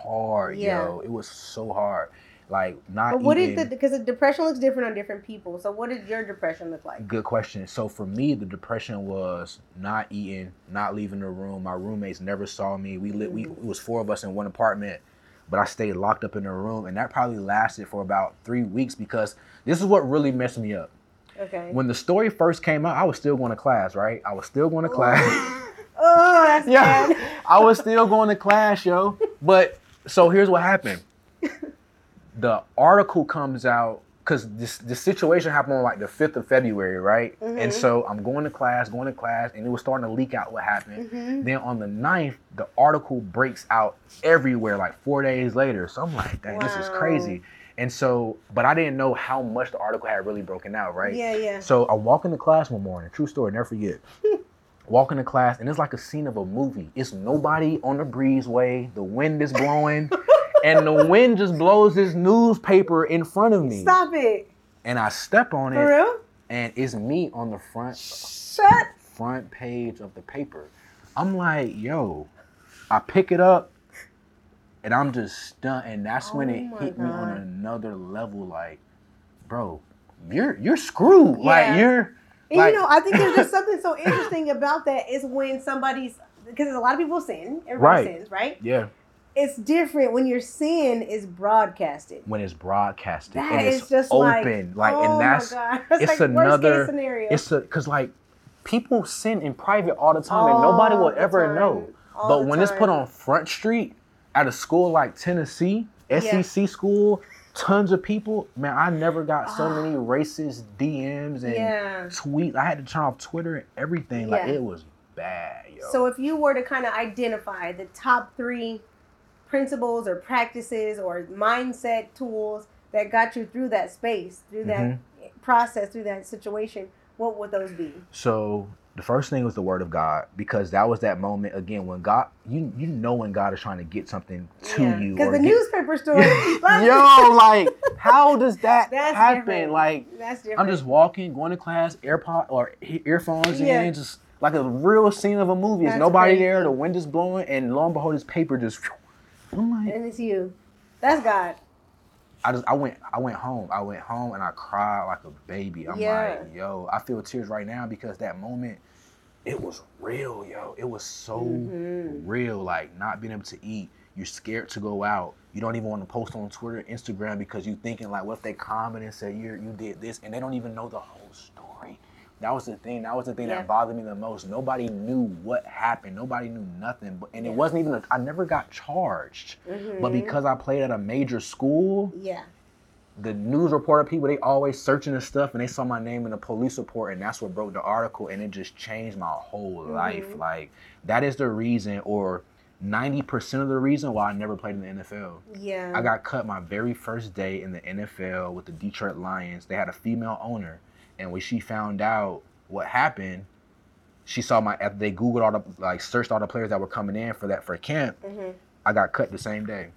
Speaker 3: hard,
Speaker 2: Yeah.
Speaker 3: yo. It was so hard, like not.
Speaker 2: But what
Speaker 3: even,
Speaker 2: did the because the depression looks different on different people. So what did your depression look like?
Speaker 3: Good question. So for me, the depression was not eating, not leaving the room. My roommates never saw me. We lit. We
Speaker 2: Mm-hmm.
Speaker 3: it was four of us in one apartment, but I stayed locked up in the room, and that probably lasted for about three weeks because this is what really messed me up.
Speaker 2: Okay.
Speaker 3: When the story first came out, I was still going to class, right? I was still going to class.
Speaker 2: oh, that's
Speaker 3: yeah. I was still going to class, yo. But so here's what happened. The article comes out because this this situation happened on like the fifth of February, right?
Speaker 2: Mhm.
Speaker 3: And so I'm going to class, going to class, and it was starting to leak out what happened.
Speaker 2: Mhm.
Speaker 3: Then on the 9th, the article breaks out everywhere like four days later. So I'm like, dang, this is crazy. And so, but I didn't know how much the article had really broken out, right?
Speaker 2: Yeah, yeah.
Speaker 3: So I walk into class one morning, true story, never forget. walk into class, and it's like a scene of a movie. It's nobody on the breezeway, the wind is blowing, and the wind just blows this newspaper in front of me.
Speaker 2: Stop it.
Speaker 3: And I step on it.
Speaker 2: For
Speaker 3: it,
Speaker 2: real?
Speaker 3: and it's me on the front
Speaker 2: Shut.
Speaker 3: front page of the paper. I'm like, yo, I pick it up and I'm just stunned. And that's when
Speaker 2: Oh
Speaker 3: it
Speaker 2: my
Speaker 3: hit me on another level. Like, bro, you're you're screwed.
Speaker 2: Yeah.
Speaker 3: Like you're
Speaker 2: And
Speaker 3: Like-
Speaker 2: you know, I think there's just something so interesting about that is when somebody's because a lot of people sin. Everybody
Speaker 3: Right.
Speaker 2: sins, right?
Speaker 3: yeah.
Speaker 2: It's different when your sin is broadcasted.
Speaker 3: When it's broadcasted
Speaker 2: That
Speaker 3: and
Speaker 2: is
Speaker 3: it's
Speaker 2: just
Speaker 3: open,
Speaker 2: like,
Speaker 3: like,
Speaker 2: oh
Speaker 3: and that's
Speaker 2: my
Speaker 3: it's
Speaker 2: like worst
Speaker 3: another-
Speaker 2: case scenario.
Speaker 3: it's a because like people sin in private all the time and nobody will ever
Speaker 2: time.
Speaker 3: know.
Speaker 2: All
Speaker 3: but when it's put on Front Street at a school like Tennessee,
Speaker 2: Yeah.
Speaker 3: SEC school, tons of people, man, I never got so many racist DMs and
Speaker 2: yeah.
Speaker 3: tweets. I had to turn off Twitter and everything. Like
Speaker 2: Yeah.
Speaker 3: it was bad, yo.
Speaker 2: So if you were to kind of identify the top three principles or practices or mindset tools that got you through that space, through that
Speaker 3: Mm-hmm.
Speaker 2: process, through that situation, what would those be?
Speaker 3: So the first thing was the word of God because that was that moment again when God you you know when God is trying to get something to you
Speaker 2: Because the
Speaker 3: get-
Speaker 2: newspaper story.
Speaker 3: Yo, like how does that
Speaker 2: That's
Speaker 3: happen?
Speaker 2: different.
Speaker 3: Like
Speaker 2: That's different.
Speaker 3: I'm just walking, going to class, AirPod or earphones
Speaker 2: Yeah.
Speaker 3: in, just like a real scene of a movie. There's nobody
Speaker 2: crazy.
Speaker 3: there, the wind is blowing, and lo and behold, this paper just. I'm like,
Speaker 2: and it's you. That's God.
Speaker 3: I just, I went, I went home. I went home and I cried like a baby. I'm
Speaker 2: Yeah.
Speaker 3: like, yo, I feel tears right now because that moment, it was real, yo. It was so
Speaker 2: Mhm.
Speaker 3: real. Like not being able to eat. You're scared to go out. You don't even want to post on Twitter, Instagram because you're thinking like, what if they comment and say you you did this, and they don't even know the whole story. That was the thing. That was the thing
Speaker 2: Yeah.
Speaker 3: that bothered me the most. Nobody knew what happened. Nobody knew nothing. But and
Speaker 2: Yeah.
Speaker 3: it wasn't even. A, I never got charged. But
Speaker 2: Mhm.
Speaker 3: because I played at a major school,
Speaker 2: Yeah.
Speaker 3: the news reporter people they always searching and stuff, and they saw my name in the police report, and that's what broke the article, and it just changed my whole life.
Speaker 2: Mhm.
Speaker 3: Like that is the reason, or ninety percent of the reason why I never played in the NFL.
Speaker 2: Yeah.
Speaker 3: I got cut my very first day in the NFL with the Detroit Lions. They had a female owner, and when she found out what happened, she saw my. After they googled all the like searched all the players that were coming in for that for camp.
Speaker 2: Mhm.
Speaker 3: I got cut the same day.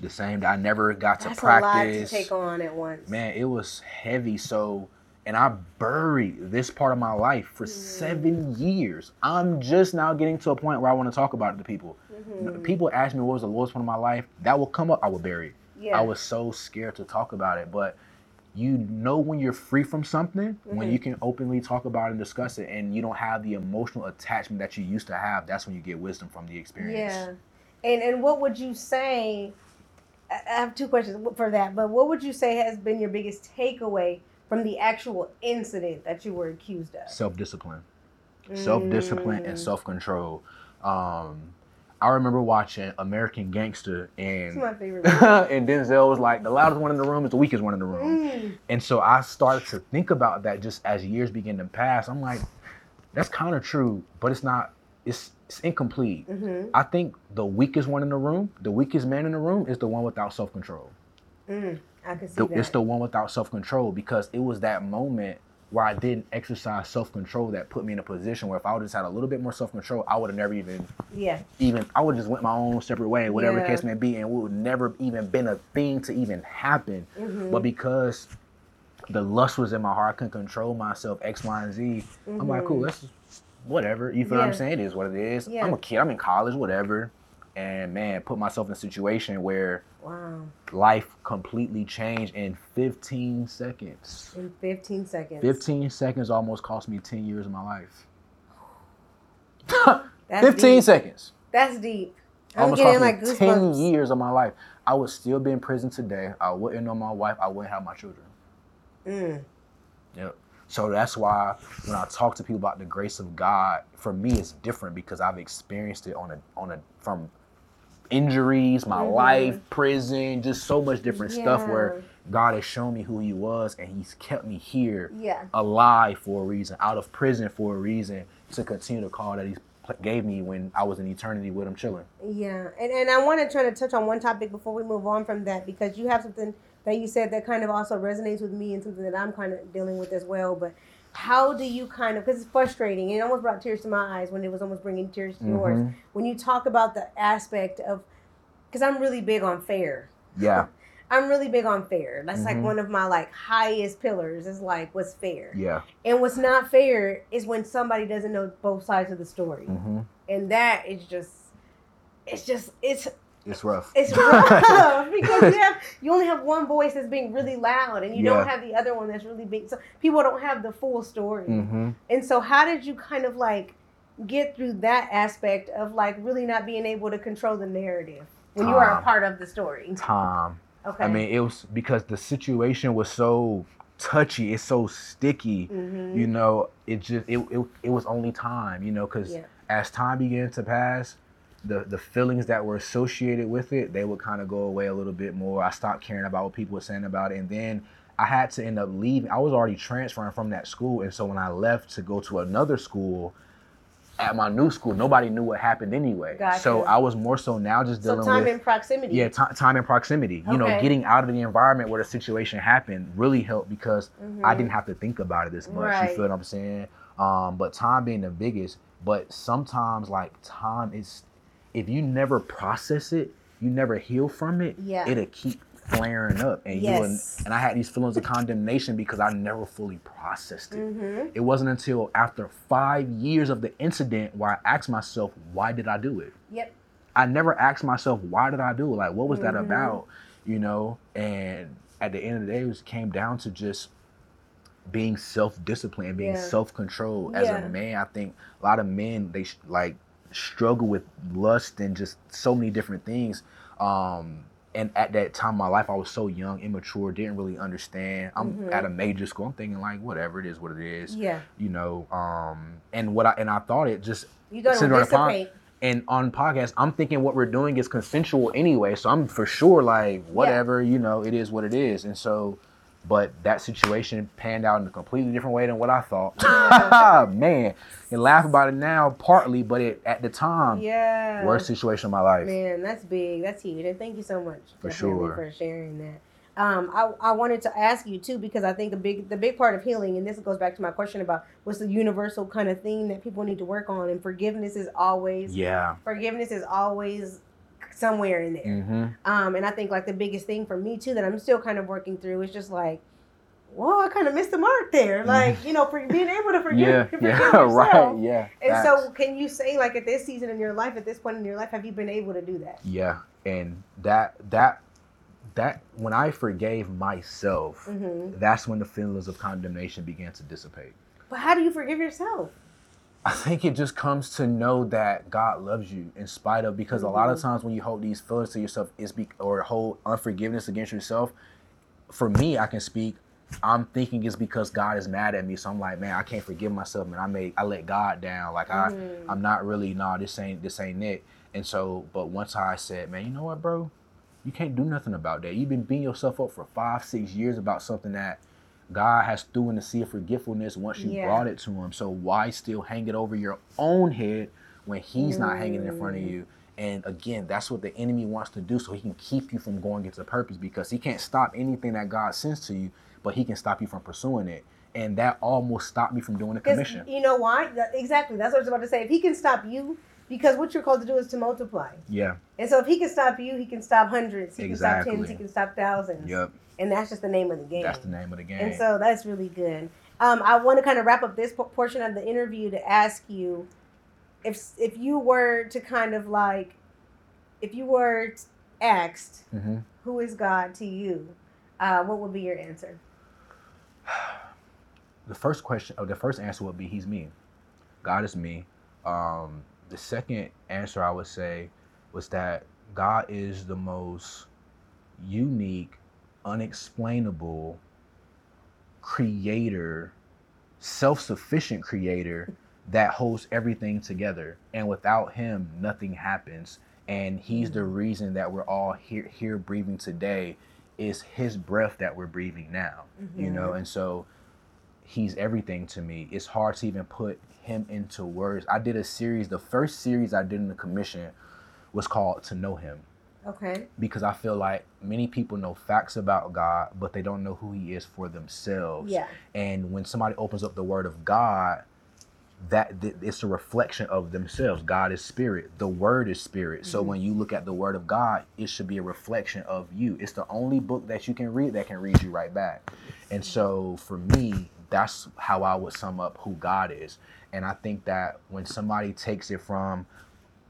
Speaker 3: The same day. I never got to
Speaker 2: That's a lot to take on at once.
Speaker 3: Man, it was heavy. So, and I buried this part of my life for
Speaker 2: Mm.
Speaker 3: seven years. I'm just now getting to a point where I want to talk about it to people.
Speaker 2: Mhm.
Speaker 3: People ask me what was the lowest point of my life. That will come up. I will bury it.
Speaker 2: Yeah.
Speaker 3: I was so scared to talk about it, but you know when you're free from something, when
Speaker 2: Mhm.
Speaker 3: you can openly talk about it and discuss it, and you don't have the emotional attachment that you used to have. That's when you get wisdom from the experience.
Speaker 2: Yeah. And and what would you say? I have two questions for that, but what would you say has been your biggest takeaway from the actual incident that you were accused of?
Speaker 3: Self discipline. self discipline
Speaker 2: Mm.
Speaker 3: and self control. Um, I remember watching American Gangster
Speaker 2: It's
Speaker 3: and
Speaker 2: my favorite. movie.
Speaker 3: and Denzel was like the loudest one in the room is the weakest one in the room.
Speaker 2: Mm.
Speaker 3: And so I started to think about that just as years began to pass. I'm like, that's kind of true, but it's not. It's it's incomplete.
Speaker 2: Mhm.
Speaker 3: I think the weakest one in the room, the weakest man in the room, is the one without self control.
Speaker 2: Mm, I can see
Speaker 3: The-
Speaker 2: that.
Speaker 3: it's the one without self control because it was that moment where I didn't exercise self control that put me in a position where if I would just had a little bit more self control, I would have never even
Speaker 2: yeah.
Speaker 3: even I would have just went my own separate way, whatever the case may be, and it would never even been a thing to even happen.
Speaker 2: Mm-hmm.
Speaker 3: But because the lust was in my heart, I couldn't control myself, X, Y, and Z. I'm like, cool, let's whatever. You feel what I'm
Speaker 2: Mm-hmm.
Speaker 3: Saying? It is what it is.
Speaker 2: Yeah.
Speaker 3: I'm a kid, I'm in college, whatever. And man, put myself in a situation where
Speaker 2: Wow.
Speaker 3: life completely changed in 15 seconds.
Speaker 2: In 15 seconds.
Speaker 3: 15 seconds almost cost me 10 years of my life.
Speaker 2: That's
Speaker 3: 15
Speaker 2: deep.
Speaker 3: seconds.
Speaker 2: That's deep. I'm
Speaker 3: almost
Speaker 2: getting
Speaker 3: cost
Speaker 2: like
Speaker 3: me 10
Speaker 2: goosebumps.
Speaker 3: years of my life. I would still be in prison today. I wouldn't know my wife. I wouldn't have my children.
Speaker 2: Mm.
Speaker 3: Yep. So that's why when I talk to people about the grace of God, for me it's different because I've experienced it on a on a from injuries, my life, prison, just so much different stuff where
Speaker 2: Mm-hmm.
Speaker 3: God has shown me who he was and he's kept me here
Speaker 2: Yeah.
Speaker 3: alive for a reason, out of prison for a reason to continue the call that he gave me when I was in eternity with him chilling.
Speaker 2: Yeah, and and I want to try to touch on one topic before we move on from that because you have something that you said that kind of also resonates with me and something that I'm kind of dealing with as well. But how do you kind of because it's frustrating it almost brought tears to my eyes when it was almost bringing tears to yours
Speaker 3: Mhm.
Speaker 2: when you talk about the aspect of because I'm really big on fair.
Speaker 3: Yeah,
Speaker 2: I'm really big on fair. That's like
Speaker 3: Mhm.
Speaker 2: one of my like highest pillars is like what's fair.
Speaker 3: yeah.
Speaker 2: And what's not fair is when somebody doesn't know both sides of the story.
Speaker 3: hmm
Speaker 2: And that is just it's just it's
Speaker 3: It's rough.
Speaker 2: it's rough because you have you only have one voice that's being really loud and you
Speaker 3: Yeah.
Speaker 2: don't have the other one that's really big. So people don't have the full story.
Speaker 3: hmm
Speaker 2: And so how did you kind of like get through that aspect of like really not being able to control the narrative when you are a part of the story?
Speaker 3: Time.
Speaker 2: Okay.
Speaker 3: I mean, it was because the situation was so touchy. It's so sticky.
Speaker 2: Mhm.
Speaker 3: You know, it just it, it, it was only time. You know, because
Speaker 2: Yeah.
Speaker 3: as time began to pass, the the feelings that were associated with it, they would kind of go away a little bit more. I stopped caring about what people were saying about it, and then I had to end up leaving. I was already transferring from that school, and so when I left to go to another school. At my new school, nobody knew what happened anyway. So I was more so now just
Speaker 2: so
Speaker 3: dealing
Speaker 2: time
Speaker 3: with time
Speaker 2: and proximity.
Speaker 3: yeah, ti time and proximity. You know, getting out of the environment where the situation happened really helped because I
Speaker 2: Mhm.
Speaker 3: didn't have to think about it as much.
Speaker 2: Right.
Speaker 3: You feel what I'm saying? Um, but time being the biggest. But sometimes, like time is, if you never process it, you never heal from it.
Speaker 2: Yeah.
Speaker 3: It'll keep flaring up, and you
Speaker 2: Yes.
Speaker 3: and, and I had these feelings of condemnation because I never fully processed it.
Speaker 2: Mm-hmm.
Speaker 3: It wasn't until after five years of the incident where I asked myself, why did I do it?
Speaker 2: Yep.
Speaker 3: I never asked myself, why did I do it? Like, what was that
Speaker 2: Mhm.
Speaker 3: about? You know? And at the end of the day, it was, came down to just being self-disciplined, being
Speaker 2: Yeah.
Speaker 3: self-controlled. As
Speaker 2: Yeah.
Speaker 3: a man, I think a lot of men they sh- like struggle with lust and just so many different things. Um, and at that time in my life, I was so young, immature, didn't really understand. I'm
Speaker 2: Mhm.
Speaker 3: at a major school. I'm thinking like, whatever it is, what it is.
Speaker 2: Yeah.
Speaker 3: You know. Um, and what I and I thought it just
Speaker 2: You
Speaker 3: on
Speaker 2: dissipate.
Speaker 3: and on podcast, I'm thinking what we're doing is consensual anyway. So I'm for sure like whatever, you know, it is what it is. And so, but that situation panned out in a completely different way than what I thought. Man, and laugh about it now, partly, but it at the time,
Speaker 2: Yeah.
Speaker 3: worst situation of my life.
Speaker 2: Man, that's big. That's huge. And thank you so much
Speaker 3: For sure.
Speaker 2: for sharing that. Um, I, I wanted to ask you too because I think the big the big part of healing, and this goes back to my question about what's the universal kind of thing that people need to work on, and forgiveness is always
Speaker 3: Yeah.
Speaker 2: forgiveness is always somewhere in there.
Speaker 3: Mm-hmm.
Speaker 2: Um, and I think like the biggest thing for me too that I'm still kind of working through is just like, well, I kind of missed the mark there. Like you know, for being able to forgive,
Speaker 3: Yeah.
Speaker 2: forgive
Speaker 3: Yeah.
Speaker 2: yourself.
Speaker 3: right. Yeah.
Speaker 2: And so, can you say like at this season in your life, at this point in your life, have you been able to do that?
Speaker 3: Yeah. And that that that when I forgave myself,
Speaker 2: hmm
Speaker 3: that's when the feelings of condemnation began to dissipate.
Speaker 2: But how do you forgive yourself?
Speaker 3: I think it just comes to know that God loves you in spite of because a lot of
Speaker 2: Mhm.
Speaker 3: times when you hold these feelings to yourself is be or hold unforgiveness against yourself. For me, I can speak. I'm thinking it's because God is mad at me, so I'm like, man, I can't forgive myself, man. I made I let God down. Like I,
Speaker 2: Mhm.
Speaker 3: I'm not really nah. This ain't this ain't it. And so, but once I said, man, you know what, bro, you can't do nothing about that. You've been beating yourself up for five, six years about something that God has threw in the sea of forgetfulness once you
Speaker 2: Yeah.
Speaker 3: brought it to Him. So why still hang it over your own head when He's not hanging in front of
Speaker 2: Mm.
Speaker 3: you? And again, that's what the enemy wants to do so he can keep you from going into purpose because he can't stop anything that God sends to you, but he can stop you from pursuing it. And that almost stopped me from doing the commission.
Speaker 2: You know why? That- exactly. That's what I was about to say. If he can stop you, because what you're called to do is to multiply.
Speaker 3: Yeah.
Speaker 2: And so if he can stop you, he can stop hundreds, he can stop tens, he can stop thousands.
Speaker 3: Yep.
Speaker 2: And that's just the name of the game.
Speaker 3: That's the name of the game.
Speaker 2: And so that's really good. Um, I want to kind of wrap up this po- portion of the interview to ask you if if you were to kind of like if you were asked
Speaker 3: hmm
Speaker 2: who is God to you, uh, what would be your answer?
Speaker 3: the first question or the first answer would be he's me god is me um the second answer i would say was that god is the most unique unexplainable creator self-sufficient creator that holds everything together. And without him nothing happens. And he's the mm. reason that we're all here here breathing today is his breath that we're breathing now you mm-hmm. know? And so he's everything to me. It's hard to even put him into words. I did a series, the first series I did in the commission was called To Know Him
Speaker 2: Okay.
Speaker 3: because I feel like many people know facts about God, but they don't know who he is for themselves.
Speaker 2: Yeah.
Speaker 3: And when somebody opens up the word of God, that th- it's a reflection of themselves. God is spirit. The word is spirit. So
Speaker 2: Mhm.
Speaker 3: when you look at the word of God, it should be a reflection of you. It's the only book that you can read that can read you right back. And so for me, that's how I would sum up who God is. And I think that when somebody takes it from,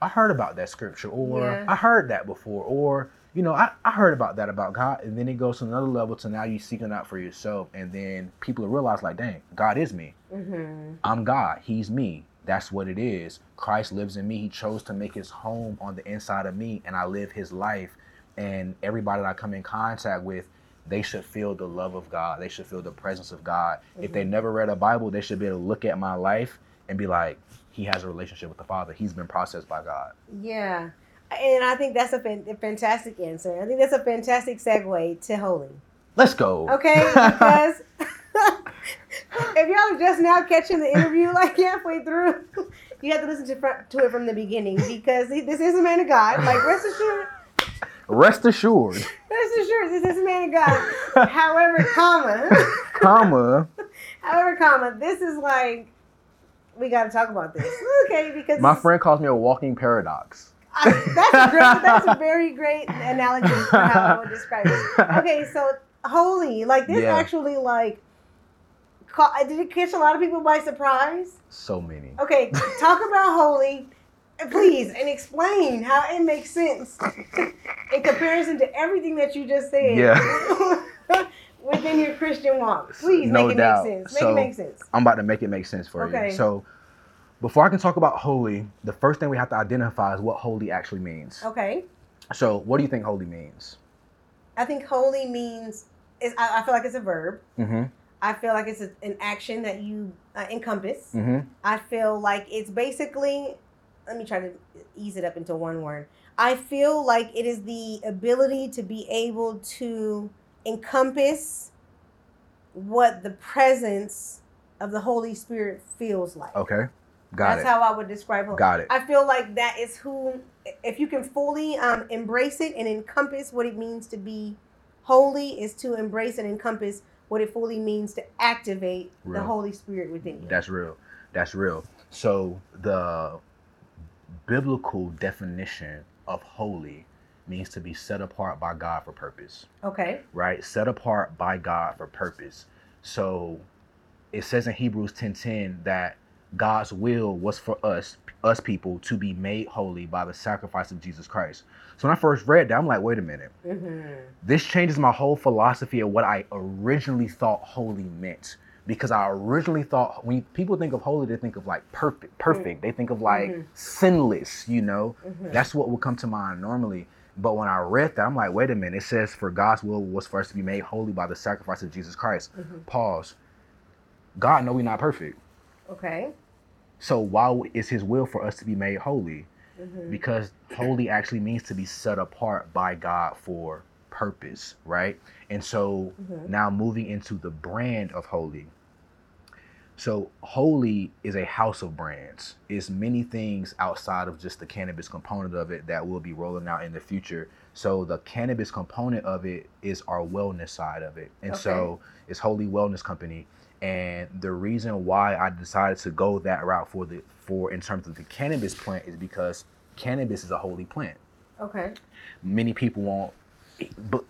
Speaker 3: I heard about that scripture, or
Speaker 2: Yeah.
Speaker 3: I heard that before, or you know, I, I heard about that about God, and then it goes to another level to now you're seeking out for yourself, and then people realize like, dang, God is me.
Speaker 2: Mm-hmm.
Speaker 3: I'm God. He's me. That's what it is. Christ lives in me. He chose to make his home on the inside of me, and I live his life. And everybody that I come in contact with, they should feel the love of God. They should feel the presence of God. If they never read a Bible, they should be able to look at my life and be like, he has a relationship with the Father. He's been processed by God.
Speaker 2: Yeah. And I think that's a, fantastic answer. I think that's a fantastic segue to holy.
Speaker 3: Let's go.
Speaker 2: Okay, because if y'all are just now catching the interview like halfway through, you have to listen to, to it from the beginning because this is a man of God. Like rest assured,
Speaker 3: Rest assured,
Speaker 2: rest assured, this is a man of God. However, comma,
Speaker 3: comma,
Speaker 2: however, comma, this is like we got to talk about this, okay? Because
Speaker 3: my friend calls me a walking paradox.
Speaker 2: I, that's a great, that's a very great analogy for how I would describe it. Okay, so holy, like this
Speaker 3: Yeah.
Speaker 2: actually like ca- uh, did it catch a lot of people by surprise?
Speaker 3: So many.
Speaker 2: Okay, talk about holy, uh, please, and explain how it makes sense in comparison to everything that you just said.
Speaker 3: Yeah.
Speaker 2: Within your Christian walk, please
Speaker 3: No
Speaker 2: make it
Speaker 3: doubt.
Speaker 2: make sense. Make
Speaker 3: So-
Speaker 2: it make sense.
Speaker 3: I'm about to make it make sense for
Speaker 2: Okay.
Speaker 3: you. So, before I can talk about holy, the first thing we have to identify is what holy actually means.
Speaker 2: Okay,
Speaker 3: So, what do you think holy means?
Speaker 2: I think holy means is I, I feel like it's a verb.
Speaker 3: Mm-hmm.
Speaker 2: I feel like it's a, an action that you uh, encompass.
Speaker 3: Mm-hmm.
Speaker 2: I feel like it's basically, let me try to ease it up into one word. I feel like it is the ability to be able to encompass what the presence of the Holy Spirit feels like.
Speaker 3: Okay. Got it.
Speaker 2: That's
Speaker 3: it.
Speaker 2: how I would describe it.
Speaker 3: Got it.
Speaker 2: I feel like that is who, if you can fully um, embrace it and encompass what it means to be holy, is to embrace and encompass what it fully means to activate the Holy Spirit within you.
Speaker 3: That's real. That's real. So, the biblical definition of holy means to be set apart by God for purpose.
Speaker 2: okay.
Speaker 3: right? Set apart by God for purpose. So it says in Hebrews 10:10 that God's will was for us, us people, to be made holy by the sacrifice of Jesus Christ. So when I first read that, I'm like, wait a minute.
Speaker 2: hmm
Speaker 3: This changes my whole philosophy of what I originally thought holy meant. Because I originally thought when people think of holy, they think of like perfect, perfect. They think of like
Speaker 2: Mhm.
Speaker 3: sinless, you know.
Speaker 2: hmm
Speaker 3: That's what would come to mind normally. But when I read that, I'm like, wait a minute. It says, for God's will was for us to be made holy by the sacrifice of Jesus Christ.
Speaker 2: Mhm.
Speaker 3: Pause. God know we're not perfect.
Speaker 2: Okay.
Speaker 3: So why is his will for us to be made holy?
Speaker 2: hmm
Speaker 3: Because holy actually means to be set apart by God for purpose, right? And so
Speaker 2: Mhm.
Speaker 3: now moving into the brand of holy. So Holy is a house of brands. It's many things outside of just the cannabis component of it that we'll be rolling out in the future. So the cannabis component of it is our wellness side of it. And so it's Holy Wellness Company. And the reason why I decided to go that route for the for in terms of the cannabis plant is because cannabis is a holy plant.
Speaker 2: Okay.
Speaker 3: Many people won't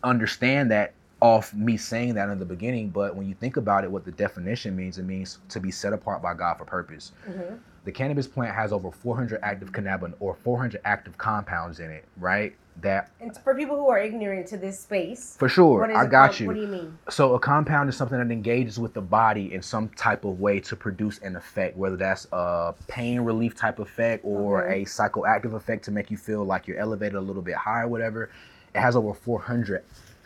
Speaker 3: understand that off me saying that in the beginning, but when you think about it, what the definition means, it means to be set apart by God for purpose.
Speaker 2: hmm
Speaker 3: The cannabis plant has over 400 active cannabinoid or 400 active compounds in it, right? That
Speaker 2: And for people who are ignorant to this space,
Speaker 3: for sure, I got
Speaker 2: com-
Speaker 3: you.
Speaker 2: What do you mean?
Speaker 3: So a compound is something that engages with the body in some type of way to produce an effect, whether that's a pain relief type effect or
Speaker 2: Okay.
Speaker 3: a psychoactive effect to make you feel like you're elevated a little bit higher, whatever. It has over 400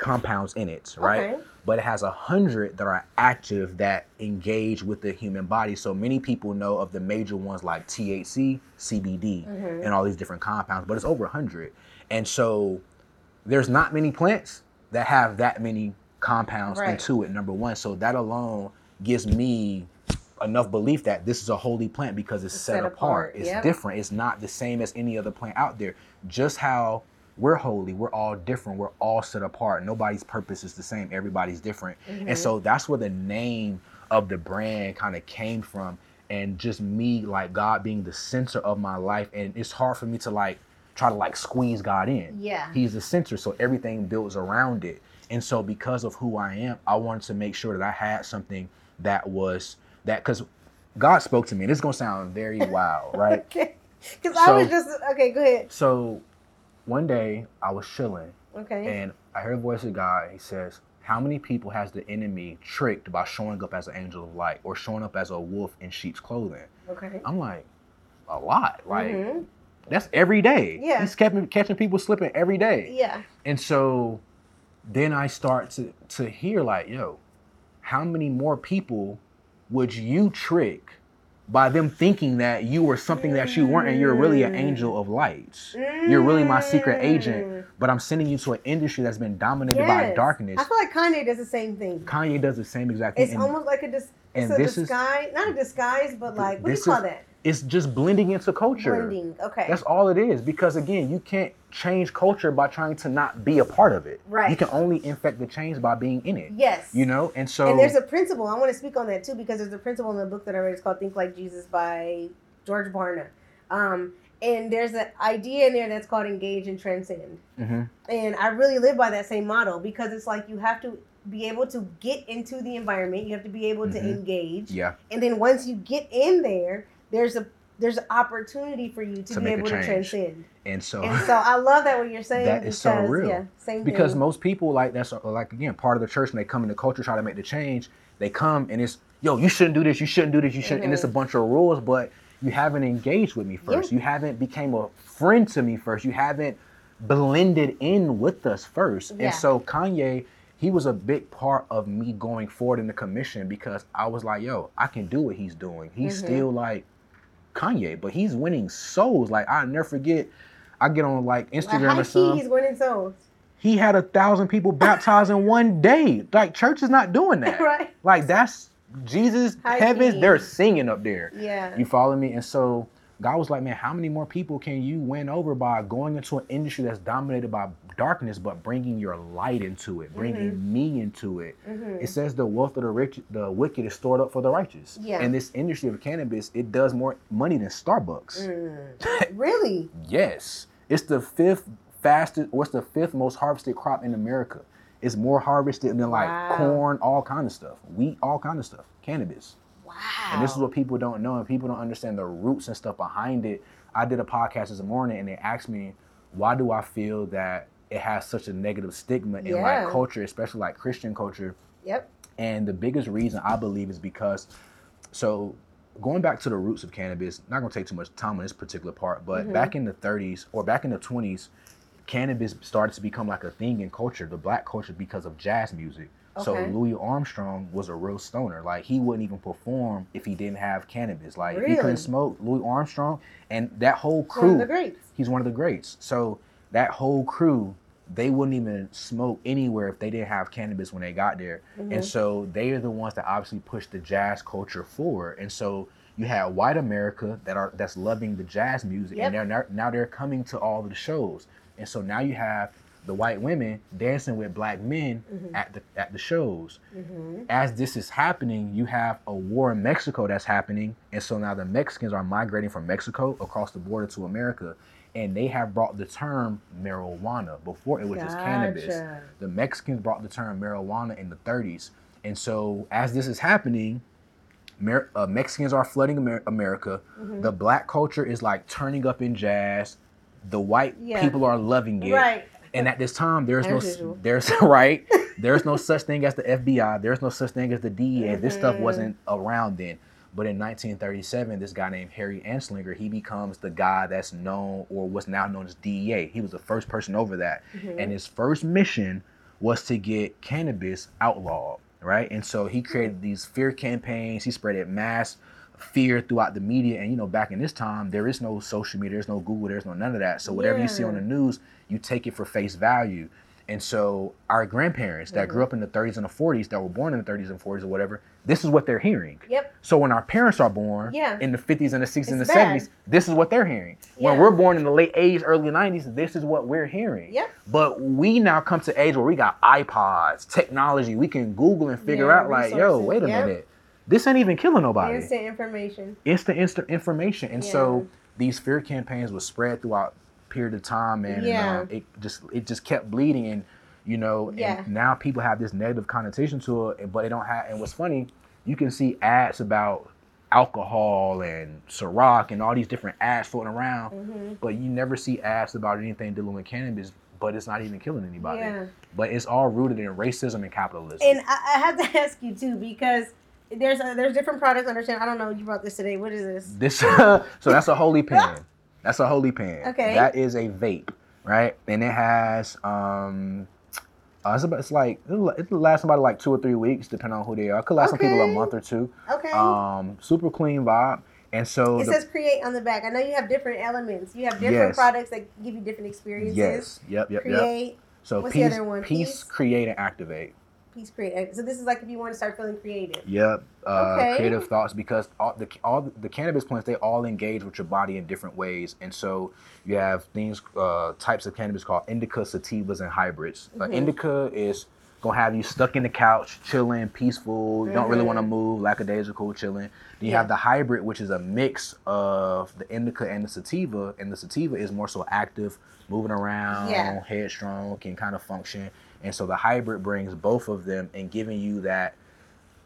Speaker 3: compounds in it, right?
Speaker 2: Okay.
Speaker 3: But it has a hundred that are active that engage with the human body. So many people know of the major ones like THC, CBD,
Speaker 2: Mhm.
Speaker 3: and all these different compounds, but it's over a hundred. And so there's not many plants that have that many compounds
Speaker 2: Right.
Speaker 3: into it number one so that alone gives me enough belief that this is a holy plant because it's,
Speaker 2: It's
Speaker 3: set,
Speaker 2: set
Speaker 3: apart,
Speaker 2: apart,
Speaker 3: it's
Speaker 2: yep.
Speaker 3: different it's not the same as any other plant out there just how we're holy we're all different we're all set apart nobody's purpose is the same everybody's different
Speaker 2: Mhm.
Speaker 3: and so that's where the name of the brand kind of came from and just me like god being the center of my life and it's hard for me to like try to like squeeze god in
Speaker 2: Yeah.
Speaker 3: He's the center, so everything builds around it. And so, because of who I am, I wanted to make sure that I had something that was that because God spoke to me. And this is gonna sound very wild, right?
Speaker 2: Okay. Because I was just okay. Go ahead.
Speaker 3: So, one day I was chilling
Speaker 2: Okay.
Speaker 3: and I heard a voice of God. He says, "How many people has the enemy tricked by showing up as an angel of light or showing up as a wolf in sheep's clothing?"
Speaker 2: okay.
Speaker 3: I'm like, a lot. Like
Speaker 2: Mhm.
Speaker 3: that's every day.
Speaker 2: Yeah.
Speaker 3: He's catching catching people slipping every day.
Speaker 2: Yeah.
Speaker 3: And so then I start to to hear like, yo, how many more people would you trick by them thinking that you were something that you weren't and you're really an angel of light. You're really my secret agent, mm. but I'm sending you to an industry that's been dominated by darkness.
Speaker 2: I feel like Kanye does the same thing.
Speaker 3: Kanye does the same exact thing.
Speaker 2: It's
Speaker 3: and
Speaker 2: almost like a dis-
Speaker 3: and
Speaker 2: it's a
Speaker 3: this is-
Speaker 2: disguise, not a disguise, but like what do you call
Speaker 3: is-
Speaker 2: that?
Speaker 3: it's just blending into culture.
Speaker 2: Blending. Okay.
Speaker 3: That's all it is. Because again, you can't change culture by trying to not be a part of it.
Speaker 2: Right.
Speaker 3: You can only infect the change by being in it.
Speaker 2: yes.
Speaker 3: You know? And so
Speaker 2: and there's a principle. I want to speak on that too because there's a principle in the book that I read. It's called Think Like Jesus by George Barna. Um, and there's an idea in there that's called engage and transcend.
Speaker 3: Mhm.
Speaker 2: And I really live by that same model because it's like you have to be able to get into the environment. You have to be able to
Speaker 3: Mhm.
Speaker 2: engage.
Speaker 3: Yeah.
Speaker 2: And then once you get in there, there's a there's opportunity for you to,
Speaker 3: To
Speaker 2: be able to transcend.
Speaker 3: And so
Speaker 2: And so I love that what you're saying
Speaker 3: That
Speaker 2: because
Speaker 3: is so real.
Speaker 2: yeah, same
Speaker 3: because
Speaker 2: thing.
Speaker 3: most people like that's like again part of the church when they come into culture try to make the change they come and it's yo you shouldn't do this you shouldn't do this you shouldn't and it's a bunch of rules but you haven't engaged with me first
Speaker 2: Yeah.
Speaker 3: you haven't became a friend to me first you haven't blended in with us first
Speaker 2: Yeah.
Speaker 3: and so kanye he was a big part of me going forward in the commission because i was like yo i can do what he's doing he's
Speaker 2: Mhm.
Speaker 3: still like kanye but he's winning souls like i never forget i get on like
Speaker 2: Like,
Speaker 3: instagram
Speaker 2: high
Speaker 3: or something
Speaker 2: he's winning souls.
Speaker 3: he had a thousand people baptized in one day. Like church is not doing that.
Speaker 2: right?
Speaker 3: Like that's Jesus,
Speaker 2: High
Speaker 3: heavens,
Speaker 2: key.
Speaker 3: they're singing up there.
Speaker 2: Yeah.
Speaker 3: You follow me? And so God was like, man, how many more people can you win over by going into an industry that's dominated by darkness, but bringing your light into it, bringing
Speaker 2: Mm-hmm.
Speaker 3: me into it?
Speaker 2: Mhm.
Speaker 3: It says the wealth of the rich, the wicked is stored up for the righteous.
Speaker 2: Yeah.
Speaker 3: And this industry of cannabis, it does more money than Starbucks.
Speaker 2: Mm. really?
Speaker 3: Yes, it's the fifth fastest. What's the fifth most harvested crop in America? It's more harvested than like
Speaker 2: Wow.
Speaker 3: corn, all kind of stuff, wheat, all kind of stuff, cannabis. And this is what people don't know, and people don't understand the roots and stuff behind it. I did a podcast this morning, and they asked me, why do I feel that it has such a negative stigma in
Speaker 2: Yeah.
Speaker 3: like culture, especially like Christian culture?
Speaker 2: Yep.
Speaker 3: And the biggest reason I believe is because, so going back to the roots of cannabis, not gonna take too much time on this particular part, but
Speaker 2: Mhm.
Speaker 3: back in the 30s or back in the 20s, cannabis started to become like a thing in culture, the black culture, because of jazz music. So Louis Armstrong was a real stoner. Like he wouldn't even perform if he didn't have cannabis. Like if he couldn't smoke, Louis Armstrong and that whole
Speaker 2: One
Speaker 3: crew
Speaker 2: of the greats.
Speaker 3: he's one of the greats. So that whole crew they wouldn't even smoke anywhere if they didn't have cannabis when they got there.
Speaker 2: Mm-hmm.
Speaker 3: And so they are the ones that obviously push the jazz culture forward. And so you have white America that are that's loving the jazz music,
Speaker 2: Yep.
Speaker 3: and they're now, now they're coming to all the shows. And so now you have the white women dancing with black men
Speaker 2: Mm-hmm.
Speaker 3: at the at the shows. As this is happening, you have a war in Mexico that's happening, and so now the Mexicans are migrating from Mexico across the border to America, and they have brought the term marijuana. Before it was just cannabis. The Mexicans brought the term marijuana in the 30s, and so as this is happening, Mer- uh, Mexicans are flooding Amer- America.
Speaker 2: Mm-hmm.
Speaker 3: The black culture is like turning up in jazz. The white
Speaker 2: Yeah.
Speaker 3: people are loving it.
Speaker 2: Right.
Speaker 3: And at this time, there's no
Speaker 2: usual.
Speaker 3: there's right there's no such thing as the FBI. There's no such thing as the DEA. This stuff
Speaker 2: Mm-hmm.
Speaker 3: wasn't around then. But in 1937, this guy named Harry Anslinger, he becomes the guy that's known or what's now known as DEA. He was the first person over that,
Speaker 2: Mm-hmm.
Speaker 3: and his first mission was to get cannabis outlawed, right? And so he created these fear campaigns. He spread it mass fear throughout the media. And you know, back in this time, there is no social media, there's no Google, there's no none of that. So whatever you see on the news, you take it for face value. And so our grandparents that grew mm-hmm. up in the 30s and the 40s, that were born in the 30s and 40s or whatever, this is what they're hearing.
Speaker 2: Yep.
Speaker 3: So when our parents are born
Speaker 2: Yeah.
Speaker 3: in the 50s and the 60s and the
Speaker 2: bad.
Speaker 3: 70s, this is what they're hearing. When we're born in the late 80s, early 90s, this is what we're hearing.
Speaker 2: Yep.
Speaker 3: But we now come to age where we got iPods, technology. We can Google and figure
Speaker 2: Yeah,
Speaker 3: out like, yo, wait a
Speaker 2: Yep.
Speaker 3: minute. This ain't even killing nobody.
Speaker 2: Instant information.
Speaker 3: Instant, instant information. And
Speaker 2: Yeah.
Speaker 3: so these fear campaigns were spread throughout period of time, man.
Speaker 2: Yeah.
Speaker 3: And um, it just it just kept bleeding and you know,
Speaker 2: Yeah.
Speaker 3: and now people have this negative connotation to it, but they don't have and what's funny, you can see ads about alcohol and Ciroc and all these different ads floating around,
Speaker 2: Mm-hmm.
Speaker 3: but you never see ads about anything dealing with cannabis, but it's not even killing anybody.
Speaker 2: Yeah.
Speaker 3: But it's all rooted in racism and capitalism.
Speaker 2: And I, I have to ask you too because there's a, there's different products. Understand? I don't know. You brought this today. What is this?
Speaker 3: This so that's a holy pen. That's a holy pen.
Speaker 2: Okay.
Speaker 3: That is a vape, right? And it has um uh, it's, about, it's like it'll, it'll last somebody like two or three weeks, depending on who they are. It could last some people a month or two.
Speaker 2: Okay.
Speaker 3: Um, super clean vibe, and so
Speaker 2: it
Speaker 3: the,
Speaker 2: says create on the back. I know you have different elements. You have different
Speaker 3: Yes.
Speaker 2: products that give you different experiences.
Speaker 3: yes, yep, yep, yep.
Speaker 2: Create,
Speaker 3: So
Speaker 2: What's the other one?
Speaker 3: peace,
Speaker 2: Peace?
Speaker 3: create, and activate.
Speaker 2: Peace, create. So this is like if you want to start feeling creative.
Speaker 3: Yep. Uh,
Speaker 2: Okay.
Speaker 3: Creative thoughts because all the all the cannabis plants they all engage with your body in different ways, and so you have things uh, types of cannabis called indica, sativas, and hybrids. Uh,
Speaker 2: Mm-hmm.
Speaker 3: indica is gonna have you stuck in the couch, chilling, peaceful. You don't really want to move, lackadaisical, chilling. Then you
Speaker 2: Mm-hmm. Yeah.
Speaker 3: have the hybrid, which is a mix of the indica and the sativa, and the sativa is more so active, moving around,
Speaker 2: Yeah.
Speaker 3: headstrong, can kind of function. And so the hybrid brings both of them and giving you that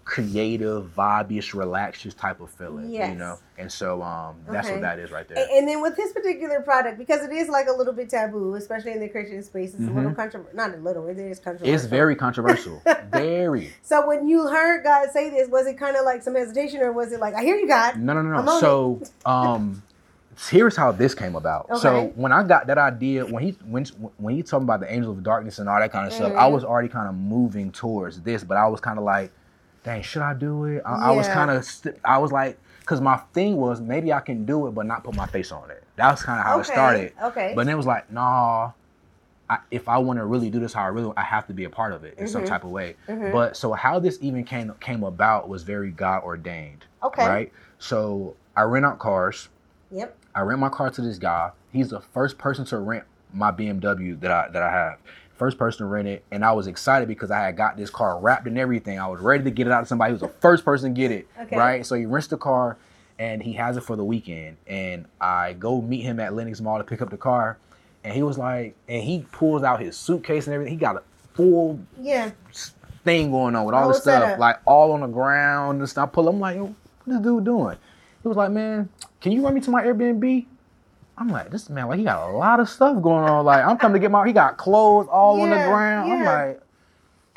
Speaker 3: creative, vibey, relaxed type of feeling. You know? And so um that's
Speaker 2: Okay.
Speaker 3: what that is right there.
Speaker 2: And, and then with this particular product, because it is like a little bit taboo, especially in the Christian space, it's a little controversial. Not a little, it is controversial.
Speaker 3: Mm-hmm. it's very controversial. very.
Speaker 2: So when you heard God say this, was it kind of like some hesitation, or was it like, "I hear you, God"?
Speaker 3: No, no, no, no. So, um, here's how this came about. So when I got that idea, when he when when he talking about the angel of darkness and all that kind of stuff, I
Speaker 2: Mhm.
Speaker 3: was already kind of moving towards this, but I was kind of like, dang, should I do it? I, I was kind of, st- I was like, because my thing was maybe I can do it, but not put my face on it. That was kind of how it started.
Speaker 2: okay.
Speaker 3: But then it was like, nah. I, if I want to really do this how I really, I have to be a part of it in
Speaker 2: Mm-hmm.
Speaker 3: some type of way. But so how this even came came about was very God ordained.
Speaker 2: Okay.
Speaker 3: Right. So I rent out cars.
Speaker 2: Yep.
Speaker 3: I rent my car to this guy. He's the first person to rent my BMW that I that I have. First person to rent it, and I was excited because I had got this car wrapped and everything. I was ready to get it out to somebody. He was the first person to get it.
Speaker 2: Okay.
Speaker 3: Right. So he rents the car, and he has it for the weekend. And I go meet him at Lenox Mall to pick up the car, and he was like, and he pulls out his suitcase and everything. He got a full
Speaker 2: Yeah.
Speaker 3: thing going on with all this stuff, like all on the ground and stuff. I pull, I'm like, Yo, what this dude doing? He was like, man, can you run me to my Airbnb? I'm like, this man, like he got a lot of stuff going on. Like I'm coming to get my, he got clothes all on the
Speaker 2: Yeah,
Speaker 3: ground. I'm like,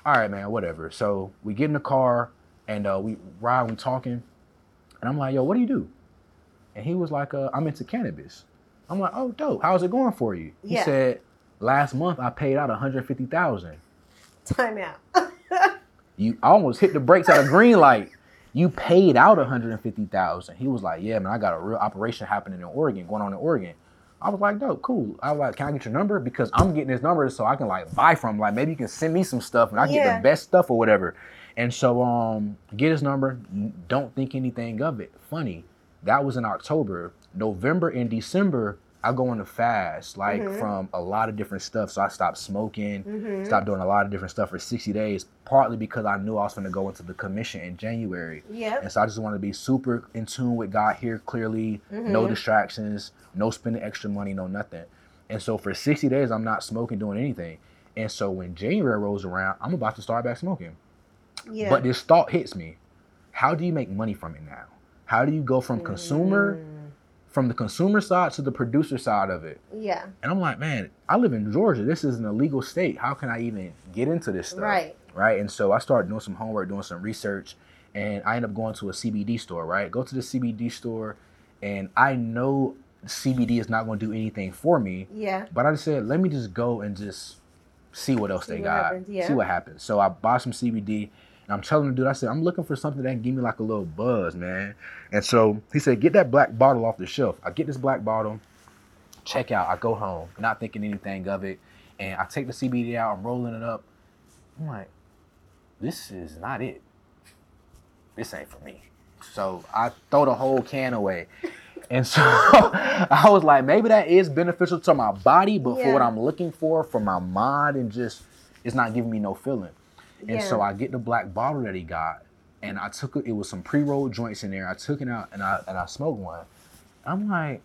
Speaker 3: all right, man, whatever. So we get in the car and uh, we ride, we talking, and I'm like, yo, what do you do? And he was like, uh, I'm into cannabis. I'm like, oh, dope. How's it going for you? He
Speaker 2: Yeah.
Speaker 3: said, last month I paid out 150,000.
Speaker 2: Time out.
Speaker 3: You almost hit the brakes at a green light. You paid out 150,000. He was like, "Yeah, man, I got a real operation happening in Oregon, going on in Oregon." I was like, dope, cool. I was like, can I get your number? Because I'm getting this number so I can like buy from. Like maybe you can send me some stuff and I get
Speaker 2: Yeah.
Speaker 3: the best stuff or whatever. And so um get his number. Don't think anything of it. Funny, that was in October. November and December, I go on a fast, like
Speaker 2: Mhm.
Speaker 3: from a lot of different stuff. So I stopped smoking,
Speaker 2: Mhm.
Speaker 3: stopped doing a lot of different stuff for 60 days, partly because I knew I was gonna go into the commission in January.
Speaker 2: Yep.
Speaker 3: And so I just want to be super in tune with God here clearly, no
Speaker 2: Mhm.
Speaker 3: distractions, no spending extra money, no nothing. And so for 60 days, I'm not smoking, doing anything. And so when January rolls around, I'm about to start back smoking.
Speaker 2: Yeah.
Speaker 3: But this thought hits me. How do you make money from it now? How do you go from consumer,
Speaker 2: Mm.
Speaker 3: From the consumer side to the producer side of it?
Speaker 2: Yeah.
Speaker 3: And I'm like, man, I live in Georgia. This is an illegal state. How can I even get into this stuff?
Speaker 2: Right.
Speaker 3: right? And so I started doing some homework, doing some research, and I end up going to a CBD store, right? Go to the CBD store, and I know CBD is not going to do anything for me,
Speaker 2: Yeah.
Speaker 3: but I just said, let me just go and just see what else
Speaker 2: See
Speaker 3: they
Speaker 2: what
Speaker 3: got,
Speaker 2: happens, yeah.
Speaker 3: see what happens. So I bought some CBD, I'm telling the dude, I said, I'm looking for something that can give me like a little buzz, man. And so he said, get that black bottle off the shelf. I get this black bottle, check out. I go home, not thinking anything of it, and I take the CBD out. I'm rolling it up. I'm like, this is not it. This ain't for me. So I throw the whole can away. And so I was like, maybe that is beneficial to my body, but for what I'm looking for, for my mind, and just it's not giving me no feeling. And so I get the black bottle that he got, and I took it. It was some pre-rolled joints in there. I took it out and I and I smoked one. I'm like,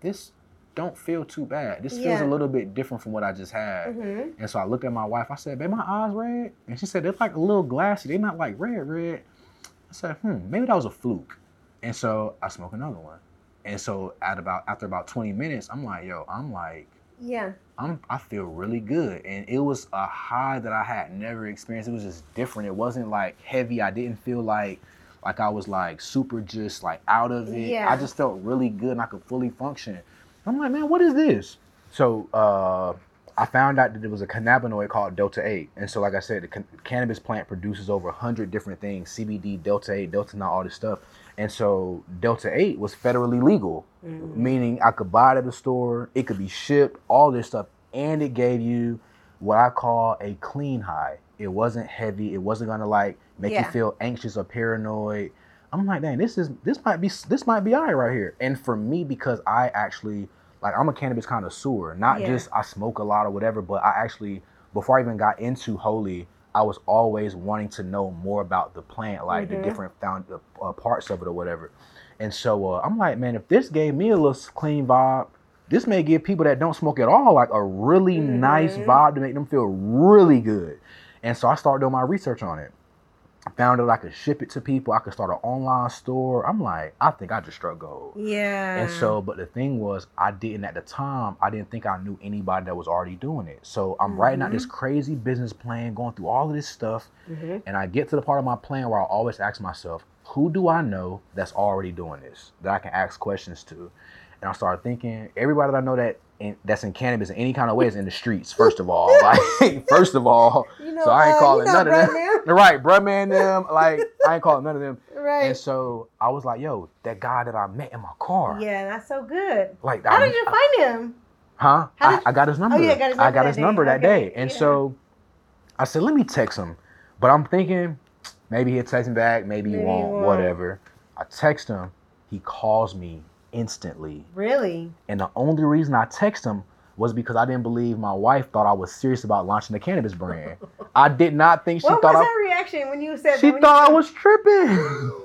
Speaker 3: this don't feel too bad. This feels a little bit different from what I just had.
Speaker 2: Mhm.
Speaker 3: And so I looked at my wife. I said, "Babe, my eyes red," and she said, "They're like a little glassy. They're not like red, red." I said, "Hmm, maybe that was a fluke." And so I smoked another one. And so at about after about 20 minutes, I'm like, "Yo, I'm like."
Speaker 2: Yeah.
Speaker 3: I'm I feel really good. And it was a high that I had never experienced. It was just different. It wasn't like heavy. I didn't feel like like I was like super just like out of it.
Speaker 2: Yeah.
Speaker 3: I just felt really good and I could fully function. I'm like, man, what is this? So uh I found out that it was a cannabinoid called Delta 8. And so, like I said, the can- cannabis plant produces over 100 different things CBD, Delta 8, Delta 9, all this stuff. And so, Delta 8 was federally legal, mm-hmm. meaning I could buy it at the store, it could be shipped, all this stuff. And it gave you what I call a clean high. It wasn't heavy, it wasn't gonna like make
Speaker 2: Yeah.
Speaker 3: you feel anxious or paranoid. I'm like, dang, this is this might be this might be all right right here. And for me, because I actually like I'm a cannabis connoisseur, not
Speaker 2: Yeah.
Speaker 3: just I smoke a lot or whatever, but I actually before I even got into holy, I was always wanting to know more about the plant, like
Speaker 2: Mhm.
Speaker 3: the different found uh, parts of it or whatever. And so uh, I'm like, man, if this gave me a little clean vibe, this may give people that don't smoke at all like a really nice
Speaker 2: Mhm.
Speaker 3: vibe to make them feel really good. And so I started doing my research on it. I found out I could ship it to people. I could start an online store. I'm like, I think I just struck gold.
Speaker 2: Yeah.
Speaker 3: And so, but the thing was, I didn't at the time. I didn't think I knew anybody that was already doing it. So I'm writing out this crazy business plan, going through all of this stuff,
Speaker 2: Mhm.
Speaker 3: and I get to the part of my plan where I always ask myself, who do I know that's already doing this that I can ask questions to? And I started thinking, everybody that I know that in, that's in cannabis in any kind of way is in the streets. First of all, like first of all,
Speaker 2: You know,
Speaker 3: so I ain't
Speaker 2: uh,
Speaker 3: calling none of them. Right, bruh, man, them like I ain't calling none of them.
Speaker 2: Right.
Speaker 3: And so I was like, yo, that guy that I met in my car,
Speaker 2: yeah, that's so good.
Speaker 3: like,
Speaker 2: How
Speaker 3: I,
Speaker 2: did you find him?
Speaker 3: Huh? I, I got his number.
Speaker 2: yeah, got his
Speaker 3: I got his
Speaker 2: day.
Speaker 3: number that
Speaker 2: Okay,
Speaker 3: day. And
Speaker 2: yeah.
Speaker 3: so I said, let me text him. But I'm thinking maybe he'll text me back, maybe,
Speaker 2: Maybe
Speaker 3: he
Speaker 2: he
Speaker 3: won't,
Speaker 2: won't.
Speaker 3: whatever. I text him. He calls me instantly.
Speaker 2: Really?
Speaker 3: And the only reason I text him was because I didn't believe my wife thought I was serious about launching the cannabis brand. I did not think she
Speaker 2: what
Speaker 3: thought
Speaker 2: was
Speaker 3: I
Speaker 2: her reaction when you said
Speaker 3: she? Thought I was tripping.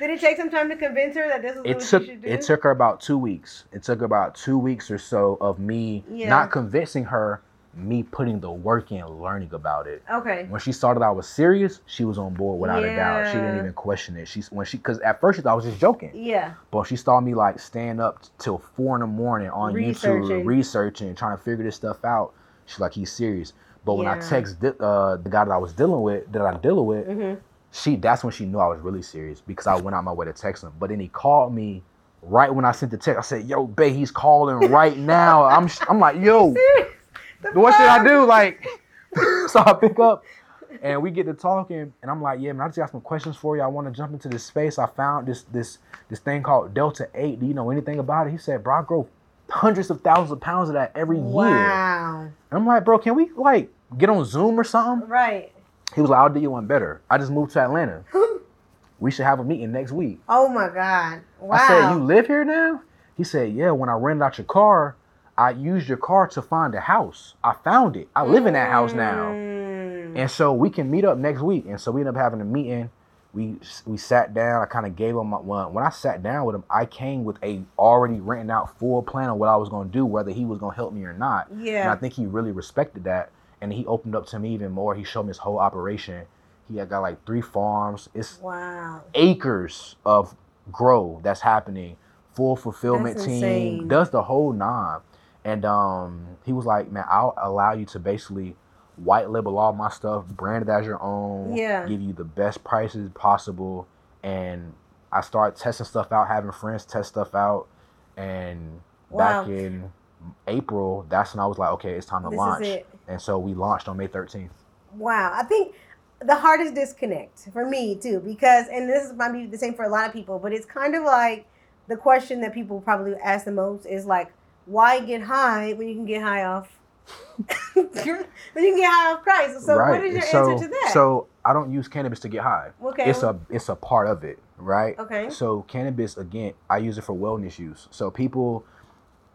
Speaker 2: Did it take some time to convince her that this is
Speaker 3: it
Speaker 2: what
Speaker 3: took
Speaker 2: she should do?
Speaker 3: it took her about two weeks. It took about two weeks or so of me
Speaker 2: Yeah.
Speaker 3: not convincing her, me putting the work in, learning about it.
Speaker 2: Okay.
Speaker 3: When she saw that I was serious, she was on board without a doubt. She didn't even question it. She's when she because at first she thought I was just joking,
Speaker 2: Yeah.
Speaker 3: but she saw me like stand up till four in the morning on
Speaker 2: Researching.
Speaker 3: YouTube, researching, trying to figure this stuff out. She's like, he's serious. But when I
Speaker 2: Yeah.
Speaker 3: text di- uh, the guy that I was dealing with, that I'm dealing with,
Speaker 2: hmm
Speaker 3: she that's when she knew I was really serious because I went out my way to text him. But then he called me right when I sent the text. I said, "Yo, babe, he's calling right now." I'm I'm like, "Yo,
Speaker 2: The
Speaker 3: what should I do?" Like, so I pick up, and we get to talking, and I'm like, yeah, man, I just got some questions for you. I want to jump into this space. I found this this this thing called Delta Eight. Do you know anything about it? He said, bro, I grow hundreds of thousands of pounds of that every year.
Speaker 2: Wow.
Speaker 3: And I'm like, bro, can we like get on Zoom or something?
Speaker 2: Right.
Speaker 3: He was like, I'll do you one better. I just moved to Atlanta. we should have a meeting next week.
Speaker 2: Oh my God. Wow.
Speaker 3: I said, You live here now? He said, Yeah, when I rented out your car, I used your car to find a house. I found it. I live in that house now.
Speaker 2: Mm.
Speaker 3: And so we can meet up next week. And so we ended up having a meeting. We we sat down. I kind of gave him my when, when I sat down with him, I came with a already written out full plan of what I was gonna do, whether he was gonna help me or not. Yeah. And I think he really respected that. And he opened up to me even more. He showed me his whole operation. He had got like three farms. It's
Speaker 2: Wow.
Speaker 3: acres of grow that's happening. Full fulfillment
Speaker 2: That's
Speaker 3: team
Speaker 2: insane.
Speaker 3: does the whole nine. And um, he was like, "Man, I'll allow you to basically white label all my stuff, brand it as your own,
Speaker 2: Yeah.
Speaker 3: give you the best prices possible." And I started testing stuff out, having friends test stuff out. And back in April, that's when I was like, "Okay, it's time to
Speaker 2: This is
Speaker 3: launch."
Speaker 2: it.
Speaker 3: And so we launched on May 13th.
Speaker 2: Wow. I think the hardest disconnect for me too, because and this might be the same for a lot of people, but it's kind of like the question that people probably ask the most is like, why get high when you can get high off when you can get high off Christ? So what is your
Speaker 3: so,
Speaker 2: answer to that?
Speaker 3: So I don't use cannabis to get high.
Speaker 2: okay.
Speaker 3: It's a it's a part of it, right?
Speaker 2: Okay.
Speaker 3: So cannabis again, I use it for wellness use. So people,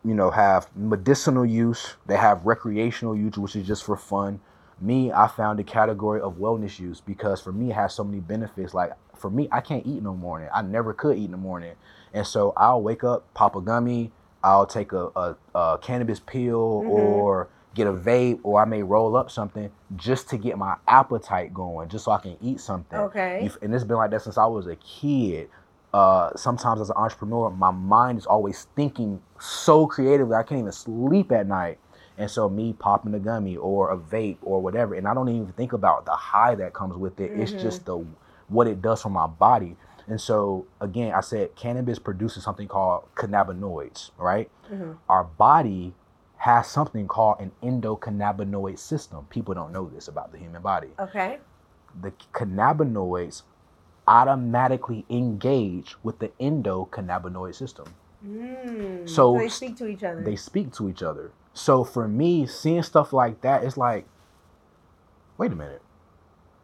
Speaker 3: you know, have medicinal use, they have recreational use, which is just for fun. Me, I found a category of wellness use because for me it has so many benefits. Like for me, I can't eat in the morning. I never could eat in the morning. And so I'll wake up, pop a gummy, I'll take a, a, a cannabis pill
Speaker 2: Mhm.
Speaker 3: or get a vape or I may roll up something just to get my appetite going, just so I can eat something.
Speaker 2: Okay.
Speaker 3: And it's been like that since I was a kid. Uh, sometimes as an entrepreneur, my mind is always thinking so creatively. I can't even sleep at night. And so me popping a gummy or a vape or whatever, and I don't even think about the high that comes with it. It's
Speaker 2: Mhm.
Speaker 3: just the what it does for my body. And so again, I said cannabis produces something called cannabinoids, right?
Speaker 2: Mhm.
Speaker 3: Our body has something called an endocannabinoid system. People don't know this about the human body
Speaker 2: Okay.
Speaker 3: the cannabinoids automatically engage with the endocannabinoid system.
Speaker 2: Mm.
Speaker 3: So
Speaker 2: they speak to each other.
Speaker 3: They speak to each other. So for me, seeing stuff like that, it's like, wait a minute.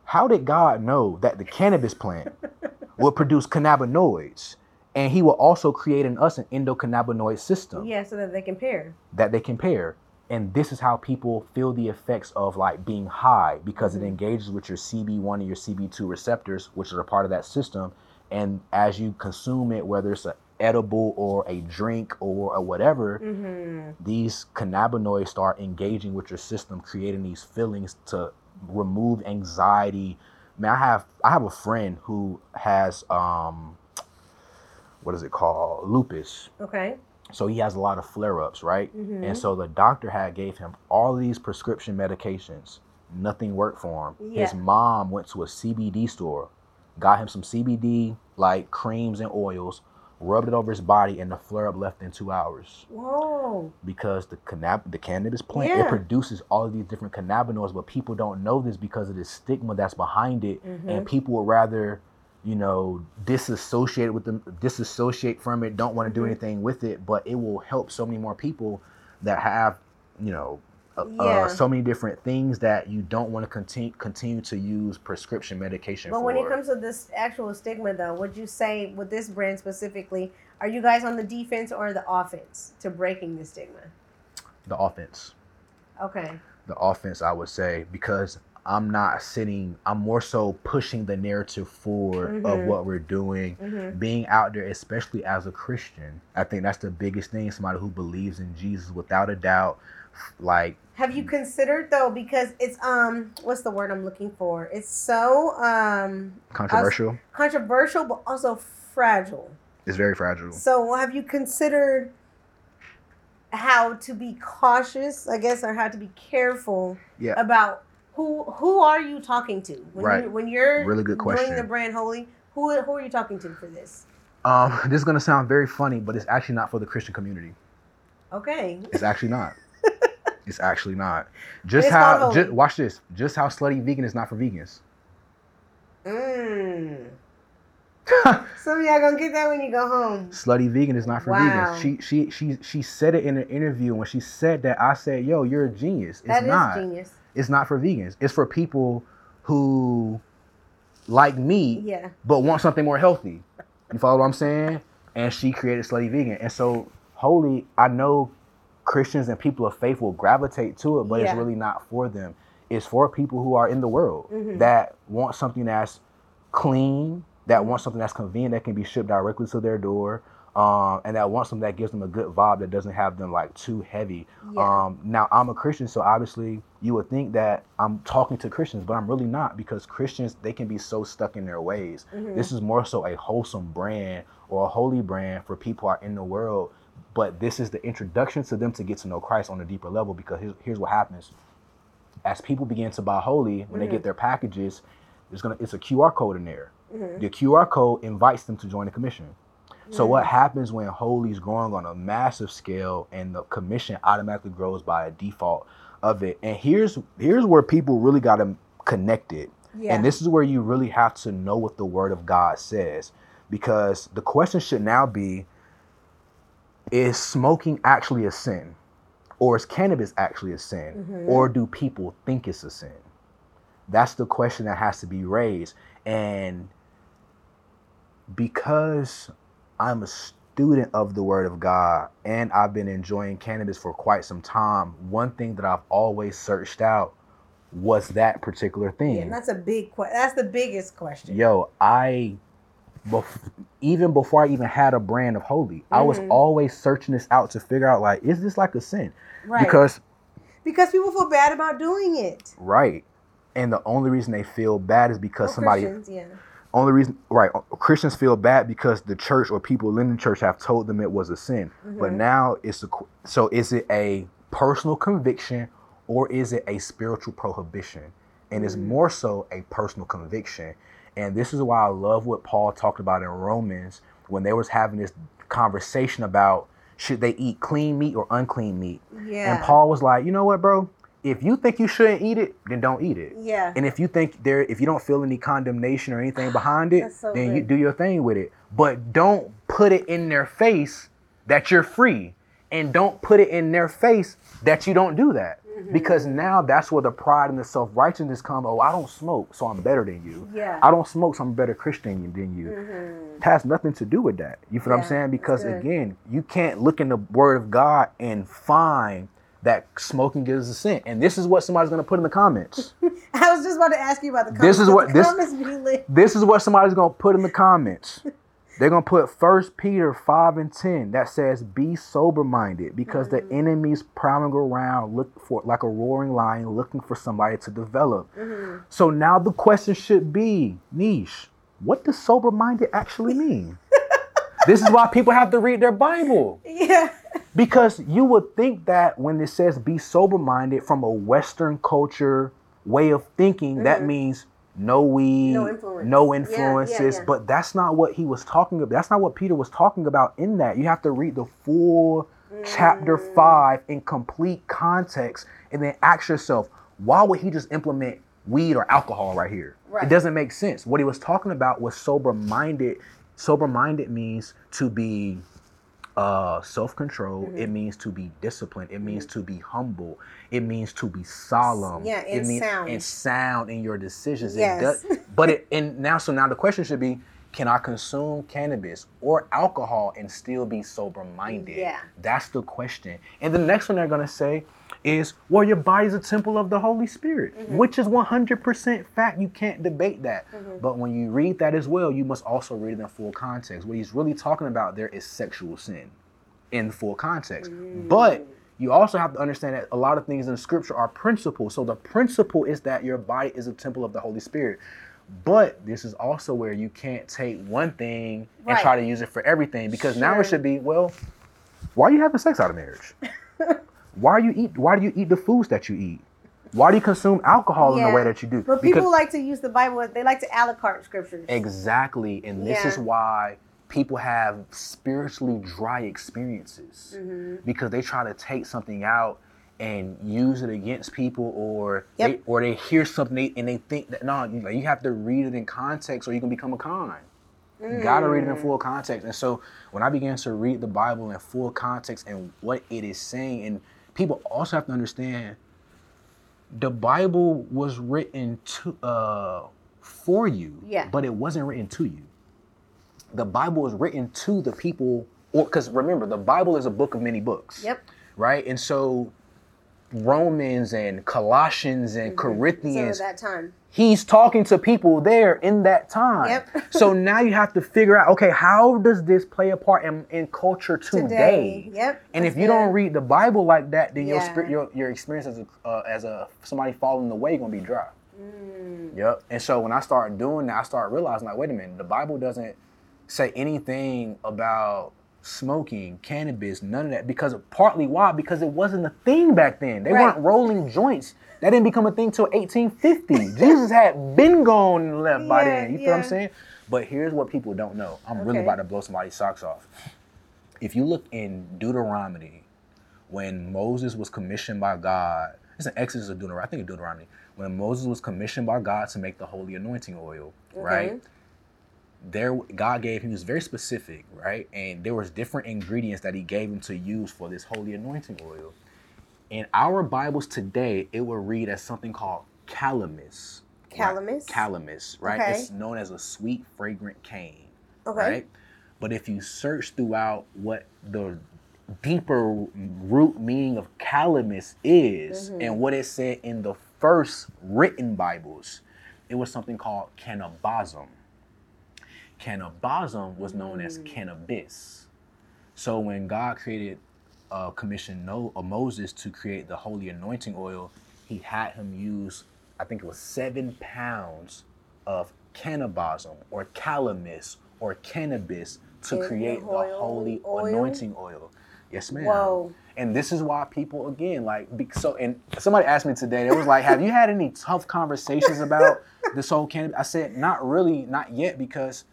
Speaker 3: How did God know that the cannabis plant will produce cannabinoids? And he will also create in us an endocannabinoid system
Speaker 2: yeah, so that they can pair.
Speaker 3: that they compare. And this is how people feel the effects of like being high because
Speaker 2: Mhm.
Speaker 3: it engages with your CB1 and your CB2 receptors, which are a part of that system. And as you consume it, whether it's an edible or a drink or a whatever,
Speaker 2: Mm-hmm.
Speaker 3: these cannabinoids start engaging with your system, creating these feelings to remove anxiety. Man, I have I have a friend who has um what is it called? Lupus.
Speaker 2: Okay.
Speaker 3: So he has a lot of flare-ups, right?
Speaker 2: Mm-hmm.
Speaker 3: And so the doctor had gave him all these prescription medications. Nothing worked for him. His mom went to a CBD store, got him some CBD like creams and oils, rubbed it over his body, and the flare-up left in two hours
Speaker 2: Whoa.
Speaker 3: because the cannab- the cannabis plant
Speaker 2: Yeah.
Speaker 3: it produces all of these different cannabinoids, but people don't know this because of the stigma that's behind it,
Speaker 2: Mhm.
Speaker 3: and people would rather you know disassociate with them disassociate from it don't want to do
Speaker 2: Mhm.
Speaker 3: anything with it but it will help so many more people that have you know
Speaker 2: Yeah.
Speaker 3: uh, so many different things that you don't want to continue continue to use prescription medication
Speaker 2: But
Speaker 3: for
Speaker 2: when it comes to this actual stigma, though, would you say with this brand specifically, are you guys on the defense or the offense to breaking the stigma?
Speaker 3: the offense
Speaker 2: Okay.
Speaker 3: the offense i would say because i'm not sitting i'm more so pushing the narrative forward of
Speaker 2: Mhm.
Speaker 3: what we're doing
Speaker 2: Mm-hmm.
Speaker 3: being out there especially as a christian i think that's the biggest thing somebody who believes in jesus without a doubt like
Speaker 2: Have you considered though, because it's um, what's the word I'm looking for? It's so um
Speaker 3: controversial
Speaker 2: controversial, but also fragile.
Speaker 3: it's very fragile
Speaker 2: So have you considered how to be cautious, I guess, or how to be careful
Speaker 3: Yeah.
Speaker 2: about who who are you talking to when
Speaker 3: Right.
Speaker 2: you when you're
Speaker 3: Really good
Speaker 2: doing
Speaker 3: question.
Speaker 2: the brand holy? Who who are you talking to for this?
Speaker 3: um this is going to sound very funny but it's actually not for the christian community
Speaker 2: Okay.
Speaker 3: it's actually not It's actually not. Just how just, watch this. Just how slutty vegan is not for vegans.
Speaker 2: Mm. Some of y'all gonna get that when you go home.
Speaker 3: slutty vegan is not for
Speaker 2: Wow.
Speaker 3: vegans. She she she she said it in an interview when she said that I said, "Yo, you're a genius." It's
Speaker 2: That is
Speaker 3: not.
Speaker 2: genius.
Speaker 3: It's not for vegans. It's for people who like me
Speaker 2: Yeah.
Speaker 3: but want something more healthy. You follow what I'm saying? And she created Slutty Vegan. And so, holy, I know Christians and people of faith will gravitate to it, but it's really not for them. It's for people who are in the world
Speaker 2: Mhm.
Speaker 3: that want something that's clean, that want something that's convenient, that can be shipped directly to their door, um, and that want something that gives them a good vibe that doesn't have them like too heavy.
Speaker 2: Yeah.
Speaker 3: Um, now, I'm a Christian, so obviously you would think that I'm talking to Christians, but I'm really not because Christians, they can be so stuck in their ways.
Speaker 2: Mhm.
Speaker 3: This is more so a wholesome brand or a holy brand for people who are in the world. But this is the introduction to them to get to know Christ on a deeper level because here's, here's what happens. As people begin to buy holy, when they
Speaker 2: Mhm.
Speaker 3: get their packages, there's gonna it's a QR code in there.
Speaker 2: Mhm.
Speaker 3: The QR code invites them to join the commission. So
Speaker 2: Mm.
Speaker 3: what happens when holy is growing on a massive scale and the commission automatically grows by a default of it? And here's here's where people really got to connect it.
Speaker 2: Yeah.
Speaker 3: And this is where you really have to know what the word of God says. Because the question should now be is smoking actually a sin? Or is cannabis actually a sin?
Speaker 2: Mhm.
Speaker 3: Or do people think it's a sin? That's the question that has to be raised. And because I'm a student of the Word of God and I've been enjoying cannabis for quite some time, one thing that I've always searched out was that particular thing.
Speaker 2: Yeah, that's a big question. That's the biggest question.
Speaker 3: Yo, I, bef- even before I even had a brand of holy, I was
Speaker 2: Mhm.
Speaker 3: always searching this out to figure out like, is this like a sin?
Speaker 2: Right.
Speaker 3: Because
Speaker 2: because people feel bad about doing it.
Speaker 3: right, and the only reason they feel bad is because
Speaker 2: Well,
Speaker 3: somebody.
Speaker 2: Christians, yeah.
Speaker 3: Only reason, right? Christians feel bad because the church or people in the church have told them it was a sin. But
Speaker 2: Mhm.
Speaker 3: now it's a so is it a personal conviction or is it a spiritual prohibition? And it's
Speaker 2: Mhm.
Speaker 3: more so a personal conviction. And this is why I love what Paul talked about in Romans when they was having this conversation about should they eat clean meat or unclean meat.
Speaker 2: Yeah.
Speaker 3: And Paul was like, you know what, bro? If you think you shouldn't eat it, then don't eat it.
Speaker 2: Yeah.
Speaker 3: And if you think there, if you don't feel any condemnation or anything behind it,
Speaker 2: so
Speaker 3: then you do your thing with it. But don't put it in their face that you're free, and don't put it in their face that you don't do that.
Speaker 2: Mm-hmm.
Speaker 3: Because now that's where the pride and the self righteousness come. Oh, I don't smoke, so I'm better than you.
Speaker 2: Yeah.
Speaker 3: I don't smoke, so I'm a better Christian than you.
Speaker 2: Mhm.
Speaker 3: It has nothing to do with that. You feel what I'm saying? Because again, you can't look in the Word of God and find that smoking is a sin. And this is what somebody's gonna put in the comments.
Speaker 2: I was just about to ask you about the comments.
Speaker 3: This is what- this- this is what somebody's gonna put in the comments. They're gonna put First Peter five and ten that says, "Be sober minded, because the enemy's prowling around, look for like a roaring lion, looking for somebody to develop."
Speaker 2: Mhm.
Speaker 3: So now the question should be, niche, what does sober minded actually mean? this is why people have to read their Bible.
Speaker 2: Yeah.
Speaker 3: Because you would think that when it says be sober minded from a Western culture way of thinking, that
Speaker 2: Mhm.
Speaker 3: means no weed,
Speaker 2: No influence.
Speaker 3: no
Speaker 2: Yeah, yeah,
Speaker 3: influences.
Speaker 2: yeah.
Speaker 3: But that's not what he was talking about. That's not what Peter was talking about in that. You have to read the full chapter
Speaker 2: Mm.
Speaker 3: five in complete context and then ask yourself, why would he just implement weed or alcohol right here?
Speaker 2: Right.
Speaker 3: It doesn't make sense. What he was talking about was sober minded. Sober minded means to be uh, self control.
Speaker 2: Mm-hmm.
Speaker 3: It means to be disciplined. It means to be humble. It means to be solemn.
Speaker 2: Yeah,
Speaker 3: it
Speaker 2: and
Speaker 3: means
Speaker 2: sound.
Speaker 3: and sound in your decisions. It does, but it and now so now the question should be. Can I consume cannabis or alcohol and still be sober minded?
Speaker 2: Yeah.
Speaker 3: That's the question. And the next one they're going to say is, well, your body is a temple of the Holy Spirit,
Speaker 2: Mm-hmm.
Speaker 3: which is 100% fact. You can't debate that. But when you read that as well, you must also read it in full context. What he's really talking about there is sexual sin in full context. But you also have to understand that a lot of things in scripture are principles. So the principle is that your body is a temple of the Holy Spirit. But this is also where you can't take one thing and try to use it for everything because now it should be, well, why are you having sex out of marriage? why do you eat why do you eat the foods that you eat? Why do you consume alcohol in the way that you do?
Speaker 2: But
Speaker 3: Because-
Speaker 2: people like to use the Bible. They like to a la carte scriptures.
Speaker 3: Exactly. And this
Speaker 2: Yeah.
Speaker 3: is why people have spiritually dry experiences
Speaker 2: Mm-hmm.
Speaker 3: because they try to take something out and use it against people or
Speaker 2: Yep.
Speaker 3: they, or they hear something and they think that no you, you have to read it in context or you can become a con you gotta read it in full context and so when i began to read the bible in full context and what it is saying and people also have to understand the bible was written to uh for you
Speaker 2: Yeah.
Speaker 3: but it wasn't written to you the bible was written to the people or because remember the bible is a book of many books
Speaker 2: Yep.
Speaker 3: right? And so Romans and Colossians and
Speaker 2: So
Speaker 3: Corinthians,
Speaker 2: at that time.
Speaker 3: he's talking to people there in that time.
Speaker 2: Yep.
Speaker 3: so now you have to figure out, okay, how does this play a part in, in culture today?
Speaker 2: Today. Yep.
Speaker 3: And if you don't read the Bible like that, then your spirit, your your experience as a uh, as a somebody falling away gonna be dry.
Speaker 2: Mm.
Speaker 3: Yep. And so when I started doing that, I started realizing like, wait a minute, the Bible doesn't say anything about smoking, cannabis, none of that. Because partly why? Because it wasn't a thing back then. They
Speaker 2: Right.
Speaker 3: weren't rolling joints. That didn't become a thing till 1850. Jesus had been gone and left by then. You feel what I'm saying? But here's what people don't know. I'm really about to blow somebody's socks off. If you look in Deuteronomy, when Moses was commissioned by God, it's an Exodus or Deuteronomy, I think it's Deuteronomy, when Moses was commissioned by God to make the holy anointing oil, right? Mm-hmm. There, God gave him, he was very specific, right? And there was different ingredients that he gave him to use for this holy anointing oil. In our Bibles today, it will read as something called calamus. right?
Speaker 2: Calamus?
Speaker 3: Calamus, right?
Speaker 2: Okay.
Speaker 3: It's known as a sweet, fragrant cane
Speaker 2: Okay.
Speaker 3: right? But if you search throughout what the deeper root meaning of calamus is
Speaker 2: Mm-hmm.
Speaker 3: and what it said in the first written Bibles, it was something called cannabism. Cannabism was known as
Speaker 2: Mm.
Speaker 3: cannabis. So when God created uh, commissioned no, uh, Moses to create the holy anointing oil, he had him use, I think it was seven pounds of cannabism or calamus or cannabis to create the holy
Speaker 2: oil?
Speaker 3: anointing oil. Yes, ma'am.
Speaker 2: Whoa.
Speaker 3: And this is why people again like so. And somebody asked me today. It was like, "Have you had any tough conversations about this whole cannabis?" I said, "Not really, not yet, because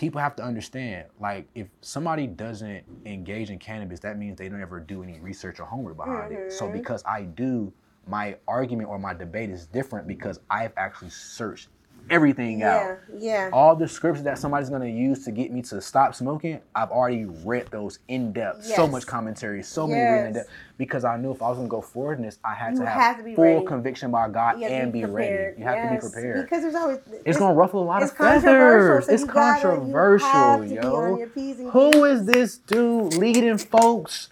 Speaker 3: people have to understand. Like, if somebody doesn't engage in cannabis, that means they don't ever do any research or homework behind it. So
Speaker 2: Mhm.
Speaker 3: because I do, my argument or my debate is different because I've actually searched everything out
Speaker 2: Yeah. Yeah.
Speaker 3: all the scripts that somebody's gonna use to get me to stop smoking, I've already read those in depth. So much commentary, so many reading in depth. Because I knew if I was gonna go forward in this, I had
Speaker 2: You
Speaker 3: to have,
Speaker 2: have to be
Speaker 3: full
Speaker 2: ready.
Speaker 3: conviction by God
Speaker 2: You have to
Speaker 3: and be, ready. You have to be prepared.
Speaker 2: Because there's always
Speaker 3: it's gonna ruffle a lot of feathers.
Speaker 2: so
Speaker 3: it's
Speaker 2: you gotta- you
Speaker 3: controversial,
Speaker 2: be
Speaker 3: yo.
Speaker 2: on your P's and
Speaker 3: Who is this dude leading folks?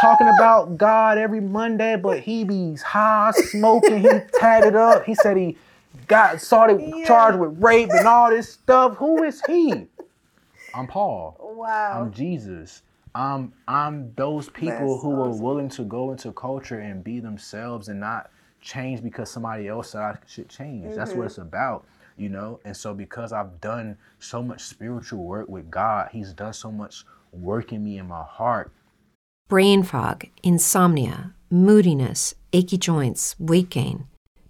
Speaker 3: Talking about God every Monday, but he be high, smoking, he tatted up. He said he got started
Speaker 2: Yeah.
Speaker 3: charged with rape and all this stuff. Who is he? I'm Paul.
Speaker 2: Wow.
Speaker 3: I'm Jesus. I'm I'm those people
Speaker 2: That's
Speaker 3: who are willing to go into culture and be themselves and not change because somebody else said I should change. That's
Speaker 2: Mm-hmm.
Speaker 3: what it's about, you know. And so because I've done so much spiritual work with God, He's done so much work in me in my heart.
Speaker 1: brain fog, insomnia, moodiness, achy joints, weight gain.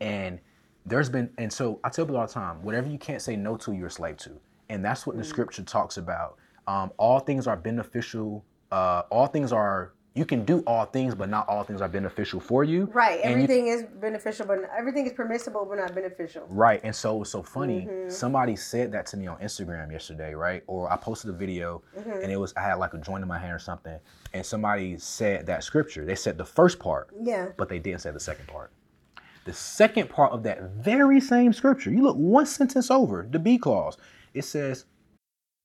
Speaker 3: And there's been, and so I tell people all the time, whatever you can't say no to, you're a slave to. And that's what the scripture talks about. Um, all things are beneficial. Uh, all things are, you can do all things, but not all things are beneficial for you.
Speaker 2: Right.
Speaker 3: And you-
Speaker 2: Everything is beneficial, but everything is permissible, but not beneficial.
Speaker 3: Right. And so it was so funny.
Speaker 2: Mm-hmm.
Speaker 3: Somebody said that to me on Instagram yesterday, right? Or I posted a video
Speaker 2: Mm-hmm.
Speaker 3: and it was I had like a joint in my hand or something. And somebody said that scripture. They said the first part,
Speaker 2: Yeah.
Speaker 3: but they didn't say the second part. The second part of that very same scripture, you look one sentence over, the B clause. It says,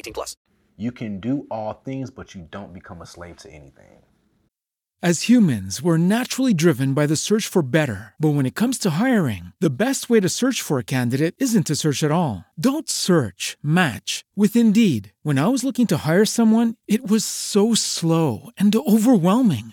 Speaker 4: 18 plus.
Speaker 3: you can do all things, but you don't become a slave to anything.
Speaker 5: As humans, we're naturally driven by the search for better. But when it comes to hiring, the best way to search for a candidate isn't to search at all. Don't search, match with Indeed. When I was looking to hire someone, it was so slow and overwhelming.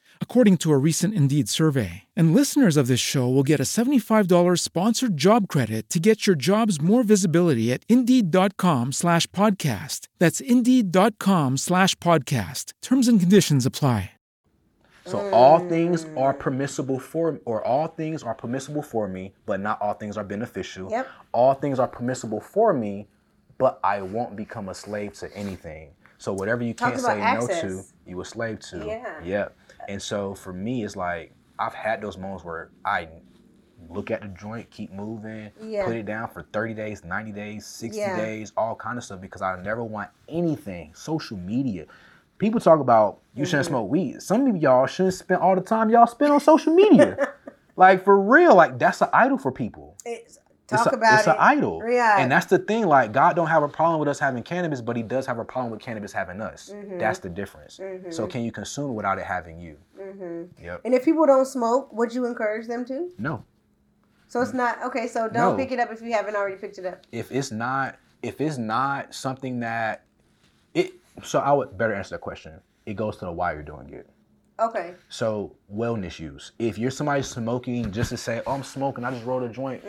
Speaker 5: according to a recent Indeed survey. And listeners of this show will get a $75 sponsored job credit to get your jobs more visibility at Indeed.com slash podcast. That's Indeed.com slash podcast. Terms and conditions apply.
Speaker 3: So all things are permissible for or all things are permissible for me, but not all things are beneficial.
Speaker 2: Yep.
Speaker 3: All things are permissible for me, but I won't become a slave to anything. So whatever you
Speaker 2: Talk
Speaker 3: can't
Speaker 2: about
Speaker 3: say no to,
Speaker 2: access.
Speaker 3: you a slave to.
Speaker 2: Yeah.
Speaker 3: Yep. And so for me, it's like I've had those moments where I look at the joint, keep moving,
Speaker 2: Yeah.
Speaker 3: put it down for 30 days, 90 days, 60
Speaker 2: Yeah.
Speaker 3: days, all kind of stuff because I never want anything. Social media. People talk about you shouldn't
Speaker 2: Mm-hmm.
Speaker 3: smoke weed. Some of y'all shouldn't spend all the time y'all spend on social media. like for real, like that's an idol for people.
Speaker 2: It's,
Speaker 3: It's a,
Speaker 2: about
Speaker 3: it's
Speaker 2: it.
Speaker 3: an idol.
Speaker 2: Yeah.
Speaker 3: And that's the thing. Like God don't have a problem with us having cannabis, but He does have a problem with cannabis having us.
Speaker 2: Mm-hmm.
Speaker 3: That's the difference. So can you consume without it having you?
Speaker 2: Mm-hmm.
Speaker 3: Yep.
Speaker 2: and if people don't smoke, would you encourage them to?
Speaker 3: No.
Speaker 2: So it's not okay. So don't
Speaker 3: No.
Speaker 2: pick it up if you haven't already picked it up.
Speaker 3: if it's not if it's not something that it so I would better answer that question. It goes to the why you're doing it.
Speaker 2: Okay.
Speaker 3: So wellness use. If you're somebody smoking just to say, "Oh, I'm smoking. I just rolled a joint,"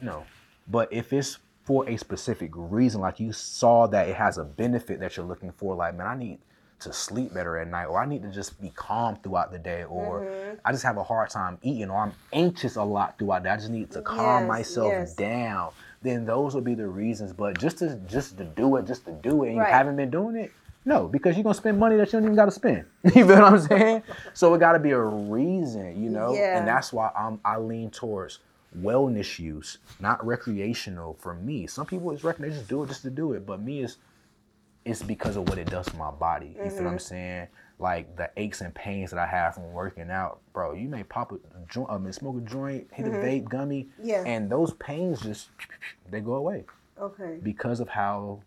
Speaker 3: no. But if it's for a specific reason, like you saw that it has a benefit that you're looking for, like, man, I need to sleep better at night, or I need to just be calm throughout the day, or
Speaker 2: Mm-hmm.
Speaker 3: I just have a hard time eating, or I'm anxious a lot throughout the day. I just need to calm
Speaker 2: Yes,
Speaker 3: myself
Speaker 2: yes.
Speaker 3: down. Then those would be the reasons. But just to just to do it, just to do it, and
Speaker 2: Right.
Speaker 3: you haven't been doing it, no, because you're gonna spend money that you don't even gotta spend. you feel what I'm saying? So it gotta be a reason, you know?
Speaker 2: Yeah.
Speaker 3: And that's why I'm I lean towards wellness use, not recreational for me. Some people it's recreational, they just do it just to do it. But me it's it's because of what it does for my body. You feel what I'm mm-hmm. saying? Like the aches and pains that I have from working out, bro. You may pop a joint, I mean, smoke a joint, hit a mm-hmm. vape gummy,
Speaker 2: Yeah.
Speaker 3: and those pains just they go away
Speaker 2: Okay.
Speaker 3: because of how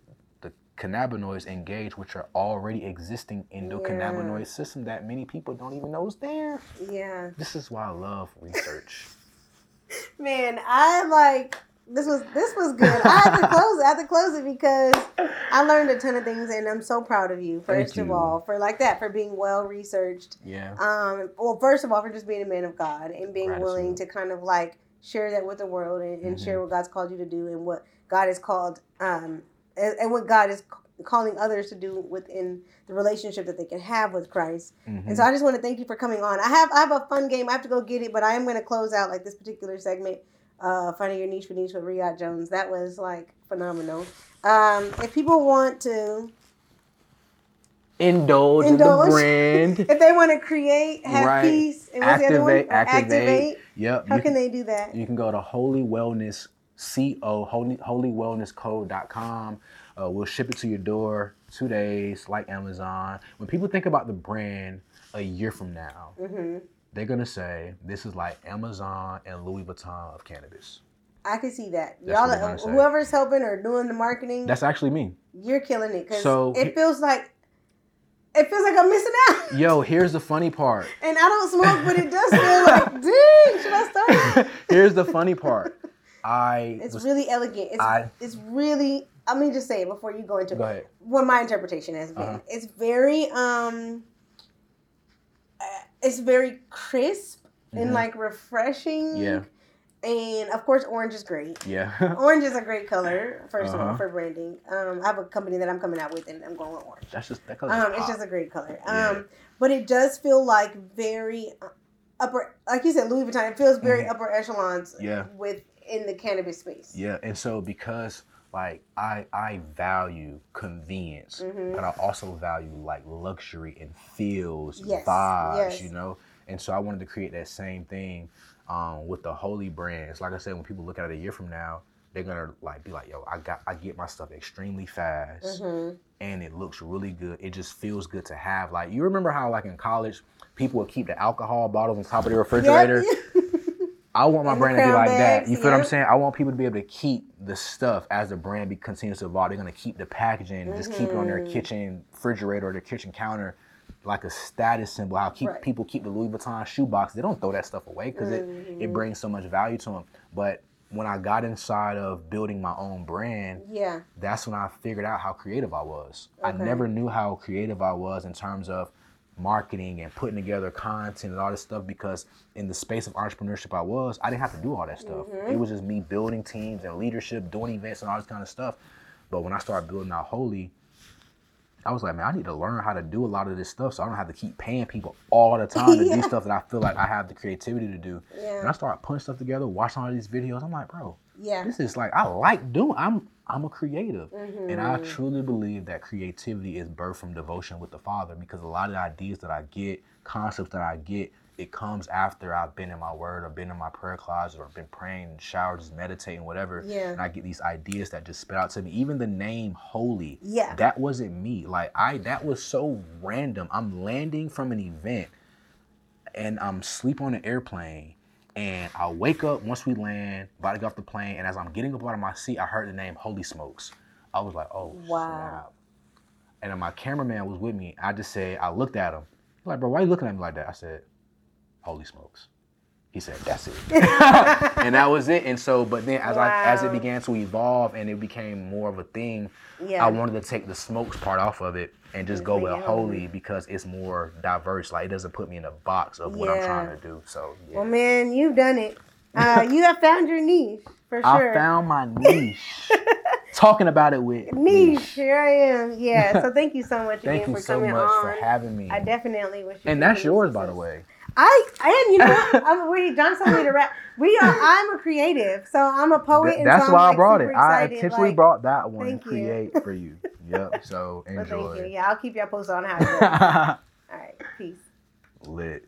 Speaker 3: cannabinoids engage, which are already existing endocannabinoid system that many people don't even know is there.
Speaker 2: Yeah.
Speaker 3: This is why I love research.
Speaker 2: Man, I like this was this was good. I had to close it. I had to close it because I learned a ton of things and I'm so proud of you, first of all, for like that, for being well researched.
Speaker 3: Yeah.
Speaker 2: Um well first of all for just being a man of God and being willing to kind of like share that with the world and, and share what God's called you to do and what God has called um and, and what God is calling others to do within the relationship that they can have with Christ. And so I just want to thank you for coming on. I have I have a fun game. I have to go get it, but I am going to close out like this particular segment. Uh, finding your niche for niche with Riyadh Jones. That was like phenomenal. Um, if people want to,
Speaker 3: Indulge,
Speaker 2: Indulge.
Speaker 3: in the brand.
Speaker 2: if they want to create, have
Speaker 3: Right.
Speaker 2: peace, and what's the other one?
Speaker 3: activate, activate. Yep.
Speaker 2: How
Speaker 3: you
Speaker 2: can they do that?
Speaker 3: You can go to Holy Wellness Co. Holy HolyWellnessCo.com. Uh, we'll ship it to your door two days, like Amazon. When people think about the brand a year from now,
Speaker 2: Mm-hmm.
Speaker 3: they're gonna say this is like Amazon and Louis Vuitton of cannabis.
Speaker 2: I can see that.
Speaker 3: That's
Speaker 2: Y'all, whoever's helping or doing the marketing,
Speaker 3: That's actually me.
Speaker 2: you're killing it because
Speaker 3: So-
Speaker 2: it feels like it feels like I'm missing out.
Speaker 3: Yo, here's the funny part.
Speaker 2: And I don't smoke, but it does feel like, dang, should I start?
Speaker 3: here's the funny part. I
Speaker 2: It's
Speaker 3: was,
Speaker 2: really elegant. It's,
Speaker 3: I-
Speaker 2: it's really. Let me just say it before you go into
Speaker 3: Go ahead.
Speaker 2: what my interpretation has been.
Speaker 3: Uh-huh.
Speaker 2: It's very um. uh, It's very crisp and like refreshing.
Speaker 3: Mm-hmm. Yeah.
Speaker 2: And of course, orange is great.
Speaker 3: Yeah.
Speaker 2: Orange is a great color, 1st of all,
Speaker 3: Uh-huh.
Speaker 2: for branding. Um, I have a company that I'm coming out with, and I'm going with orange.
Speaker 3: That's just that color.
Speaker 2: Um, it's just a great color. Um, but it does feel like very uh, upper, like you said, Louis Vuitton. It feels very upper echelons.
Speaker 3: Mm-hmm. Yeah.
Speaker 2: Within the cannabis space.
Speaker 3: Yeah, and so because like I I value convenience,
Speaker 2: Mm-hmm.
Speaker 3: but I also value like luxury and feels,
Speaker 2: Yes,
Speaker 3: vibes,
Speaker 2: yes.
Speaker 3: you know. And so I wanted to create that same thing um, with the holy brands. Like I said, when people look at it a year from now, they're gonna like be like, "Yo, I got I get my stuff extremely fast,
Speaker 2: Mm-hmm.
Speaker 3: and it looks really good. It just feels good to have." Like you remember how like in college, people would keep the alcohol bottles on top of the refrigerator. I want my
Speaker 2: And
Speaker 3: brand to be like that. You feel what I'm saying? I want people to be able to keep the stuff as the brand be, continues to evolve. They're gonna keep the packaging, and just keep it on their
Speaker 2: Mm-hmm.
Speaker 3: kitchen refrigerator or their kitchen counter, like a status symbol. How keep
Speaker 2: Right.
Speaker 3: people keep the Louis Vuitton shoebox. They don't throw that stuff away because it
Speaker 2: Mm-hmm.
Speaker 3: it brings so much value to them. But when I got inside of building my own brand,
Speaker 2: Yeah.
Speaker 3: that's when I figured out how creative I was. I never knew how creative I was in terms of marketing and putting together content and all this stuff because in the space of entrepreneurship I was, I didn't have to do all that stuff.
Speaker 2: Mm-hmm.
Speaker 3: It was just me building teams and leadership, doing events and all this kind of stuff. But when I started building out Holy, I was like, man, I need to learn how to do a lot of this stuff so I don't have to keep paying people all the time to
Speaker 2: Yeah.
Speaker 3: do stuff that I feel like I have the creativity to do.
Speaker 2: Yeah.
Speaker 3: And I started putting stuff together, watching all these videos. I'm like, bro,
Speaker 2: Yeah.
Speaker 3: this is like I like doing. I'm I'm a creative, and I
Speaker 2: Mm-hmm.
Speaker 3: truly believe that creativity is birthed from devotion with the Father because a lot of the ideas that I get, concepts that I get, it comes after I've been in my Word or been in my prayer closet or been praying in the shower, just meditating, whatever.
Speaker 2: Yeah.
Speaker 3: And I get these ideas that just spit out to me. Even the name Holy.
Speaker 2: Yeah.
Speaker 3: That wasn't me. Like I, that was so random. I'm landing from an event and I'm sleep on an airplane. And I wake up once we land, about to get off the plane, and as I'm getting up out of my seat, I heard the name Holy Smokes. I was like, oh
Speaker 2: Wow.
Speaker 3: snap. And then my cameraman was with me. I just said, I looked at him. He's like, bro, why are you looking at me like that? I said, Holy Smokes. He said, that's it. and that was it. And so, but then as I as it began to evolve and it became more of a thing,
Speaker 2: Yeah.
Speaker 3: I wanted to take the smokes part off of it and just go with holy because it's more diverse. Like it doesn't put me in a box of what I'm trying to do. So yeah.
Speaker 2: Well, man, you've done it. Uh, you have found your niche for sure.
Speaker 3: I found my niche. talking about it with
Speaker 2: Niche, here I am. Yeah. So thank you so much
Speaker 3: Thank
Speaker 2: again
Speaker 3: you
Speaker 2: for
Speaker 3: so
Speaker 2: coming
Speaker 3: much
Speaker 2: on.
Speaker 3: for having me.
Speaker 2: I definitely wish. you
Speaker 3: and that's yours, by the way.
Speaker 2: I and you know what? I'm. John told me to rap. We are. I'm a creative, so I'm a poet.
Speaker 3: Th-
Speaker 2: and
Speaker 3: that's
Speaker 2: so
Speaker 3: why I brought it.
Speaker 2: super
Speaker 3: I
Speaker 2: excited,
Speaker 3: intentionally
Speaker 2: like-
Speaker 3: brought that one to create for you. Yep. So
Speaker 2: Well, thank you.
Speaker 3: enjoy.
Speaker 2: Yeah, I'll keep y'all posted on how it goes. All right. Peace.
Speaker 3: Lit.